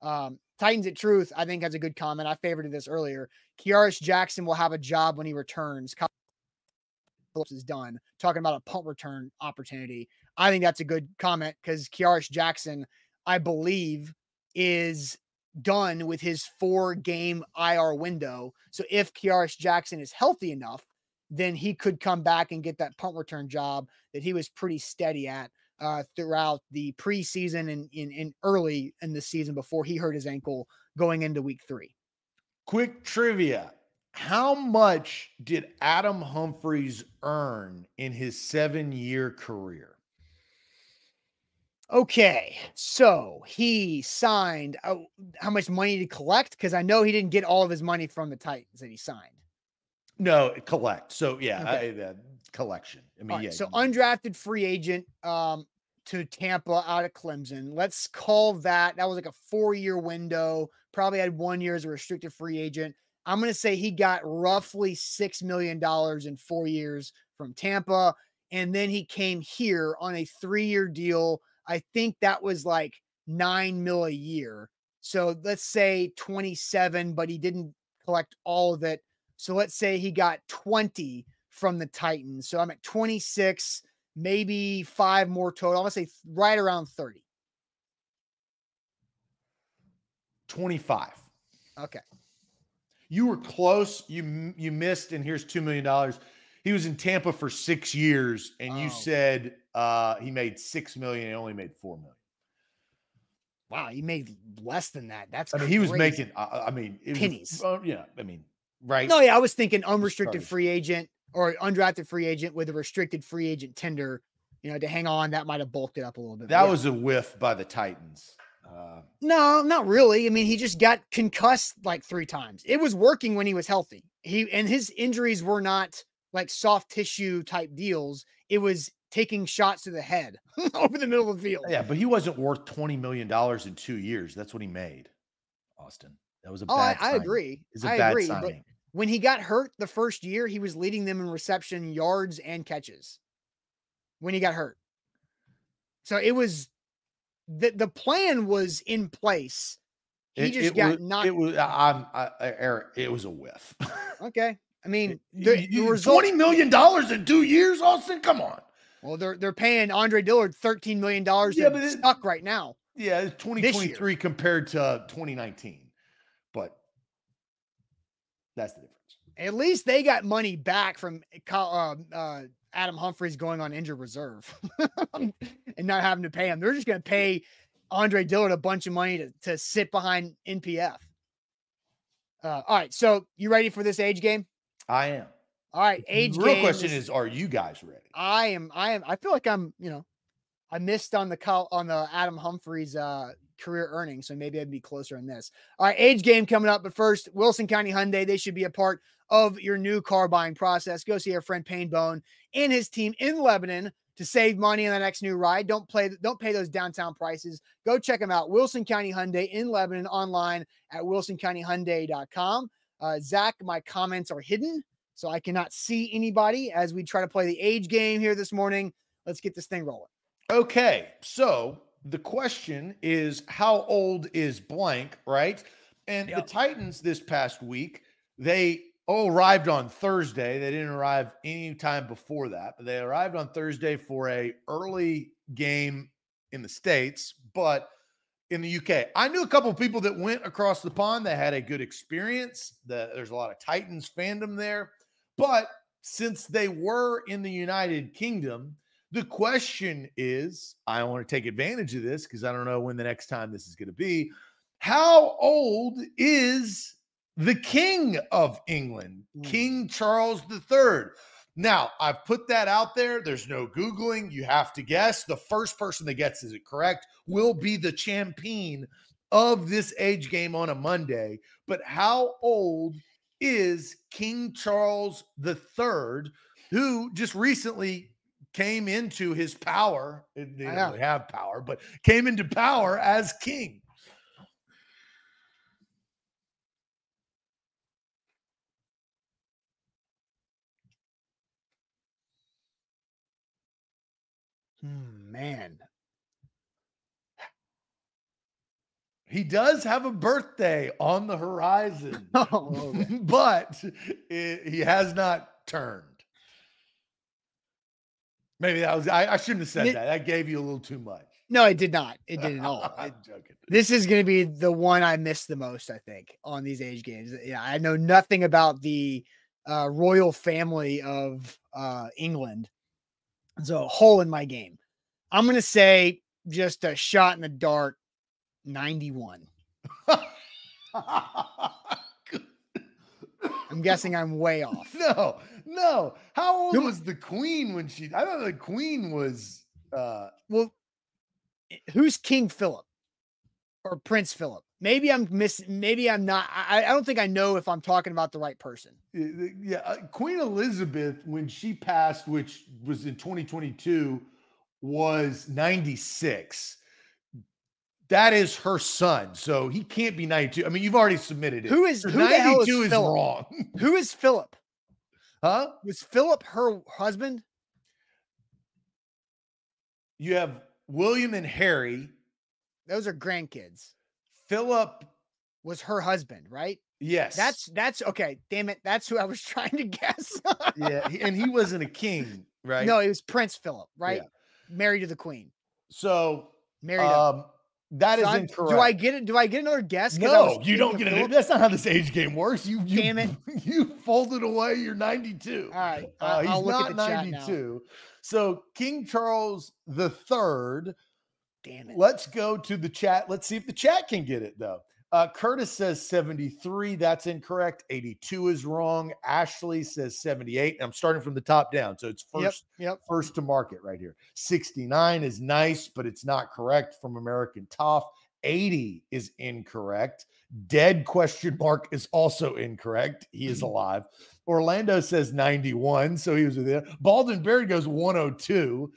A: Um, Titans at Truth, I think, has a good comment. I favored this earlier. Kearis Jackson will have a job when he returns. Kyle Phillips is done. Talking about a punt return opportunity. I think that's a good comment because Kearis Jackson, I believe, is done with his four game IR window. So if Kearis Jackson is healthy enough, then he could come back and get that punt return job that he was pretty steady at uh, throughout the preseason and in, in early in the season before he hurt his ankle going into week three.
B: Quick trivia. How much did Adam Humphries earn in his seven year career?
A: Okay, so he signed. Uh, how much money to collect? Because I know he didn't get all of his money from the Titans that he signed.
B: No, collect. So yeah, okay. I, uh, collection. I mean,
A: right,
B: yeah.
A: So undrafted free agent um, to Tampa out of Clemson. Let's call that. That was like a four-year window. Probably had one year as a restricted free agent. I'm going to say he got roughly six million dollars in four years from Tampa, and then he came here on a three-year deal. I think that was like nine mil a year. So let's say 27, but he didn't collect all of it so let's say he got 20 from the Titans. So I'm at 26, maybe five more total. I'm going to say right around 30.
B: 25.
A: Okay.
B: You were close. You you missed, and here's two million dollars. He was in Tampa for six years, and oh. you said uh, he made six million. He only made four million.
A: Wow, he made less than that. That's
B: I mean, crazy. he was making. Uh, I mean,
A: pennies.
B: Was, uh, yeah, I mean, right?
A: No, yeah, I was thinking unrestricted free agent or undrafted free agent with a restricted free agent tender, you know, to hang on. That might have bulked it up a little bit.
B: That yeah. was a whiff by the Titans.
A: Uh, no, not really. I mean, he just got concussed like three times. It was working when he was healthy. He and his injuries were not like soft tissue type deals. It was taking shots to the head over the middle of the field.
B: Yeah, but he wasn't worth twenty million dollars in two years. That's what he made, Austin. That was a
A: oh,
B: bad.
A: I, I agree.
B: It's a
A: I
B: bad
A: agree,
B: signing.
A: When he got hurt the first year, he was leading them in reception, yards, and catches. When he got hurt. So it was the the plan was in place. He it, just
B: it
A: got
B: was,
A: knocked.
B: It was I'm I, Eric. It was a whiff.
A: okay, I mean the,
B: the result, twenty million dollars in two years, Austin. Come on.
A: Well, they're they're paying Andre Dillard thirteen million dollars. Yeah, but it, stuck right now.
B: Yeah, 2023 compared to 2019, but that's the difference.
A: At least they got money back from uh, uh, Adam Humphries going on injured reserve and not having to pay him. They're just going to pay Andre Dillard a bunch of money to, to sit behind NPF. Uh, all right. So you ready for this age game?
B: I am.
A: All right. Age
B: the real question is, are you guys ready?
A: I am. I am. I feel like I'm, you know, I missed on the on the Adam Humphries uh, career earnings, so maybe I'd be closer in this. All right, age game coming up, but first, Wilson County Hyundai. They should be a part of your new car buying process. Go see our friend Payne Bone and his team in Lebanon to save money on the next new ride. Don't play. Don't pay those downtown prices. Go check them out. Wilson County Hyundai in Lebanon online at wilsoncountyhyundai.com. Uh, Zach, my comments are hidden, so I cannot see anybody as we try to play the age game here this morning. Let's get this thing rolling.
B: Okay, so the question is how old is blank, right? And yep. the Titans this past week, they oh arrived on Thursday. They didn't arrive any time before that, but they arrived on Thursday for a early game in the States, but in the UK. I knew a couple of people that went across the pond that had a good experience. The, there's a lot of Titans fandom there. But since they were in the United Kingdom, the question is I want to take advantage of this because I don't know when the next time this is going to be. How old is the King of England, mm. King Charles III? Now, I've put that out there. There's no Googling. You have to guess. The first person that gets it correct will be the champion of this age game on a Monday. But how old is King Charles III, who just recently came into his power. They don't really have power, but came into power as king.
A: Man.
B: He does have a birthday on the horizon, oh, okay. but it, he has not turned. Maybe that was I, I shouldn't have said it, that. That gave you a little too much.
A: No, it did not. It didn't at all. I'm joking. This is going to be the one I miss the most, I think, on these age games. Yeah, I know nothing about the uh, royal family of uh, England. So, a hole in my game. I'm going to say just a shot in the dark 91. I'm guessing I'm way off.
B: No, no. How old Who, was the queen when she? I thought the queen was. uh
A: Well, who's King Philip or Prince Philip? Maybe I'm missing. Maybe I'm not. I, I don't think I know if I'm talking about the right person.
B: Yeah, uh, Queen Elizabeth when she passed, which was in 2022, was 96 that is her son. So he can't be 92. I mean, you've already submitted it.
A: Who is who 92
B: is, is wrong.
A: who is Philip?
B: Huh?
A: Was Philip her husband?
B: You have William and Harry.
A: Those are grandkids.
B: Philip
A: was her husband, right?
B: Yes.
A: That's that's okay. Damn it. That's who I was trying to guess.
B: yeah, and he wasn't a king, right?
A: No, he was Prince Philip, right? Yeah. Married to the queen.
B: So married um, that so is incorrect.
A: Do I get it? Do I get another guess?
B: No, you don't get it. That's not how this age game works. You, you
A: damn it,
B: you folded away. You're 92.
A: All right,
B: uh, he's I'll not 92. So King Charles the Third.
A: Damn it.
B: Let's go to the chat. Let's see if the chat can get it though. Uh, Curtis says 73. That's incorrect. 82 is wrong. Ashley says 78. I'm starting from the top down. So it's first,
A: yep, yep.
B: first to market right here. 69 is nice, but it's not correct from American Tough. 80 is incorrect. Dead question mark is also incorrect. He is alive. Orlando says 91. So he was there. Baldwin Barrett goes 102.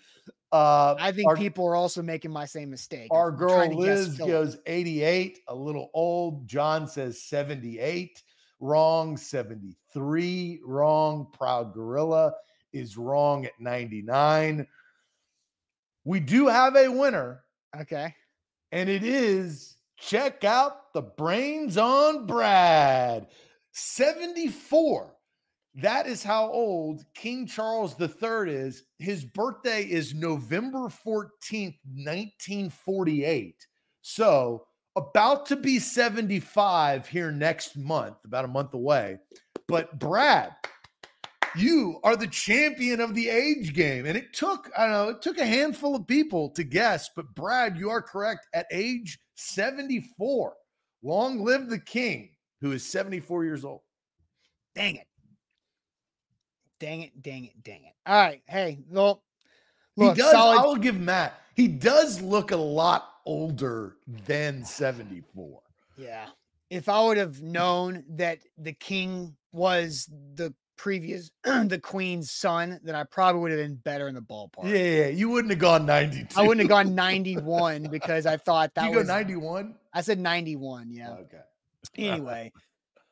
A: Uh, I think our, people are also making my same mistake.
B: Our girl Liz goes 88, a little old. John says 78, wrong. 73, wrong. Proud Gorilla is wrong at 99. We do have a winner.
A: Okay.
B: And it is check out the brains on Brad 74. That is how old King Charles III is. His birthday is November 14th, 1948. So about to be 75 here next month, about a month away. But Brad, you are the champion of the age game. And it took, I don't know, it took a handful of people to guess, but Brad, you are correct. At age 74, long live the king, who is 74 years old.
A: Dang it. Dang it, dang it, dang it. All right. Hey, well, look,
B: he does,
A: solid.
B: I will give Matt, he does look a lot older than 74.
A: Yeah. If I would have known that the king was the previous the queen's son, then I probably would have been better in the ballpark.
B: Yeah, yeah, you wouldn't have gone 92.
A: I wouldn't have gone 91 because I thought that
B: you
A: was
B: go 91?
A: I said 91, yeah.
B: Okay.
A: Anyway.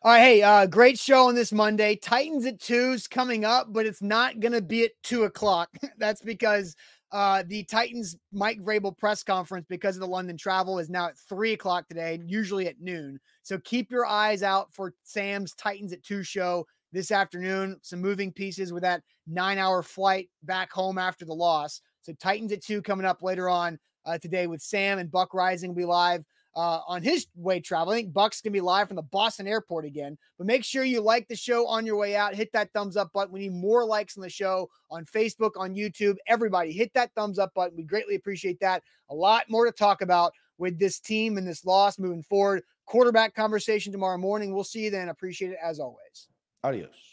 A: All right, hey, uh, great show on this Monday. Titans at two's coming up, but it's not gonna be at two o'clock. That's because uh, the Titans Mike Vrabel press conference because of the London travel is now at three o'clock today, usually at noon. So keep your eyes out for Sam's Titans at two show this afternoon. Some moving pieces with that nine hour flight back home after the loss. So Titans at two coming up later on uh, today with Sam and Buck Reising will be live uh, on his way travel. I think Buck's gonna be live from the Boston airport again. But make sure you like the show on your way out. Hit that thumbs up button. We need more likes on the show on Facebook, on YouTube. Everybody, hit that thumbs up button. We greatly appreciate that. A lot more to talk about with this team and this loss moving forward. Quarterback conversation tomorrow morning. We'll see you then. Appreciate it as always.
B: Adios.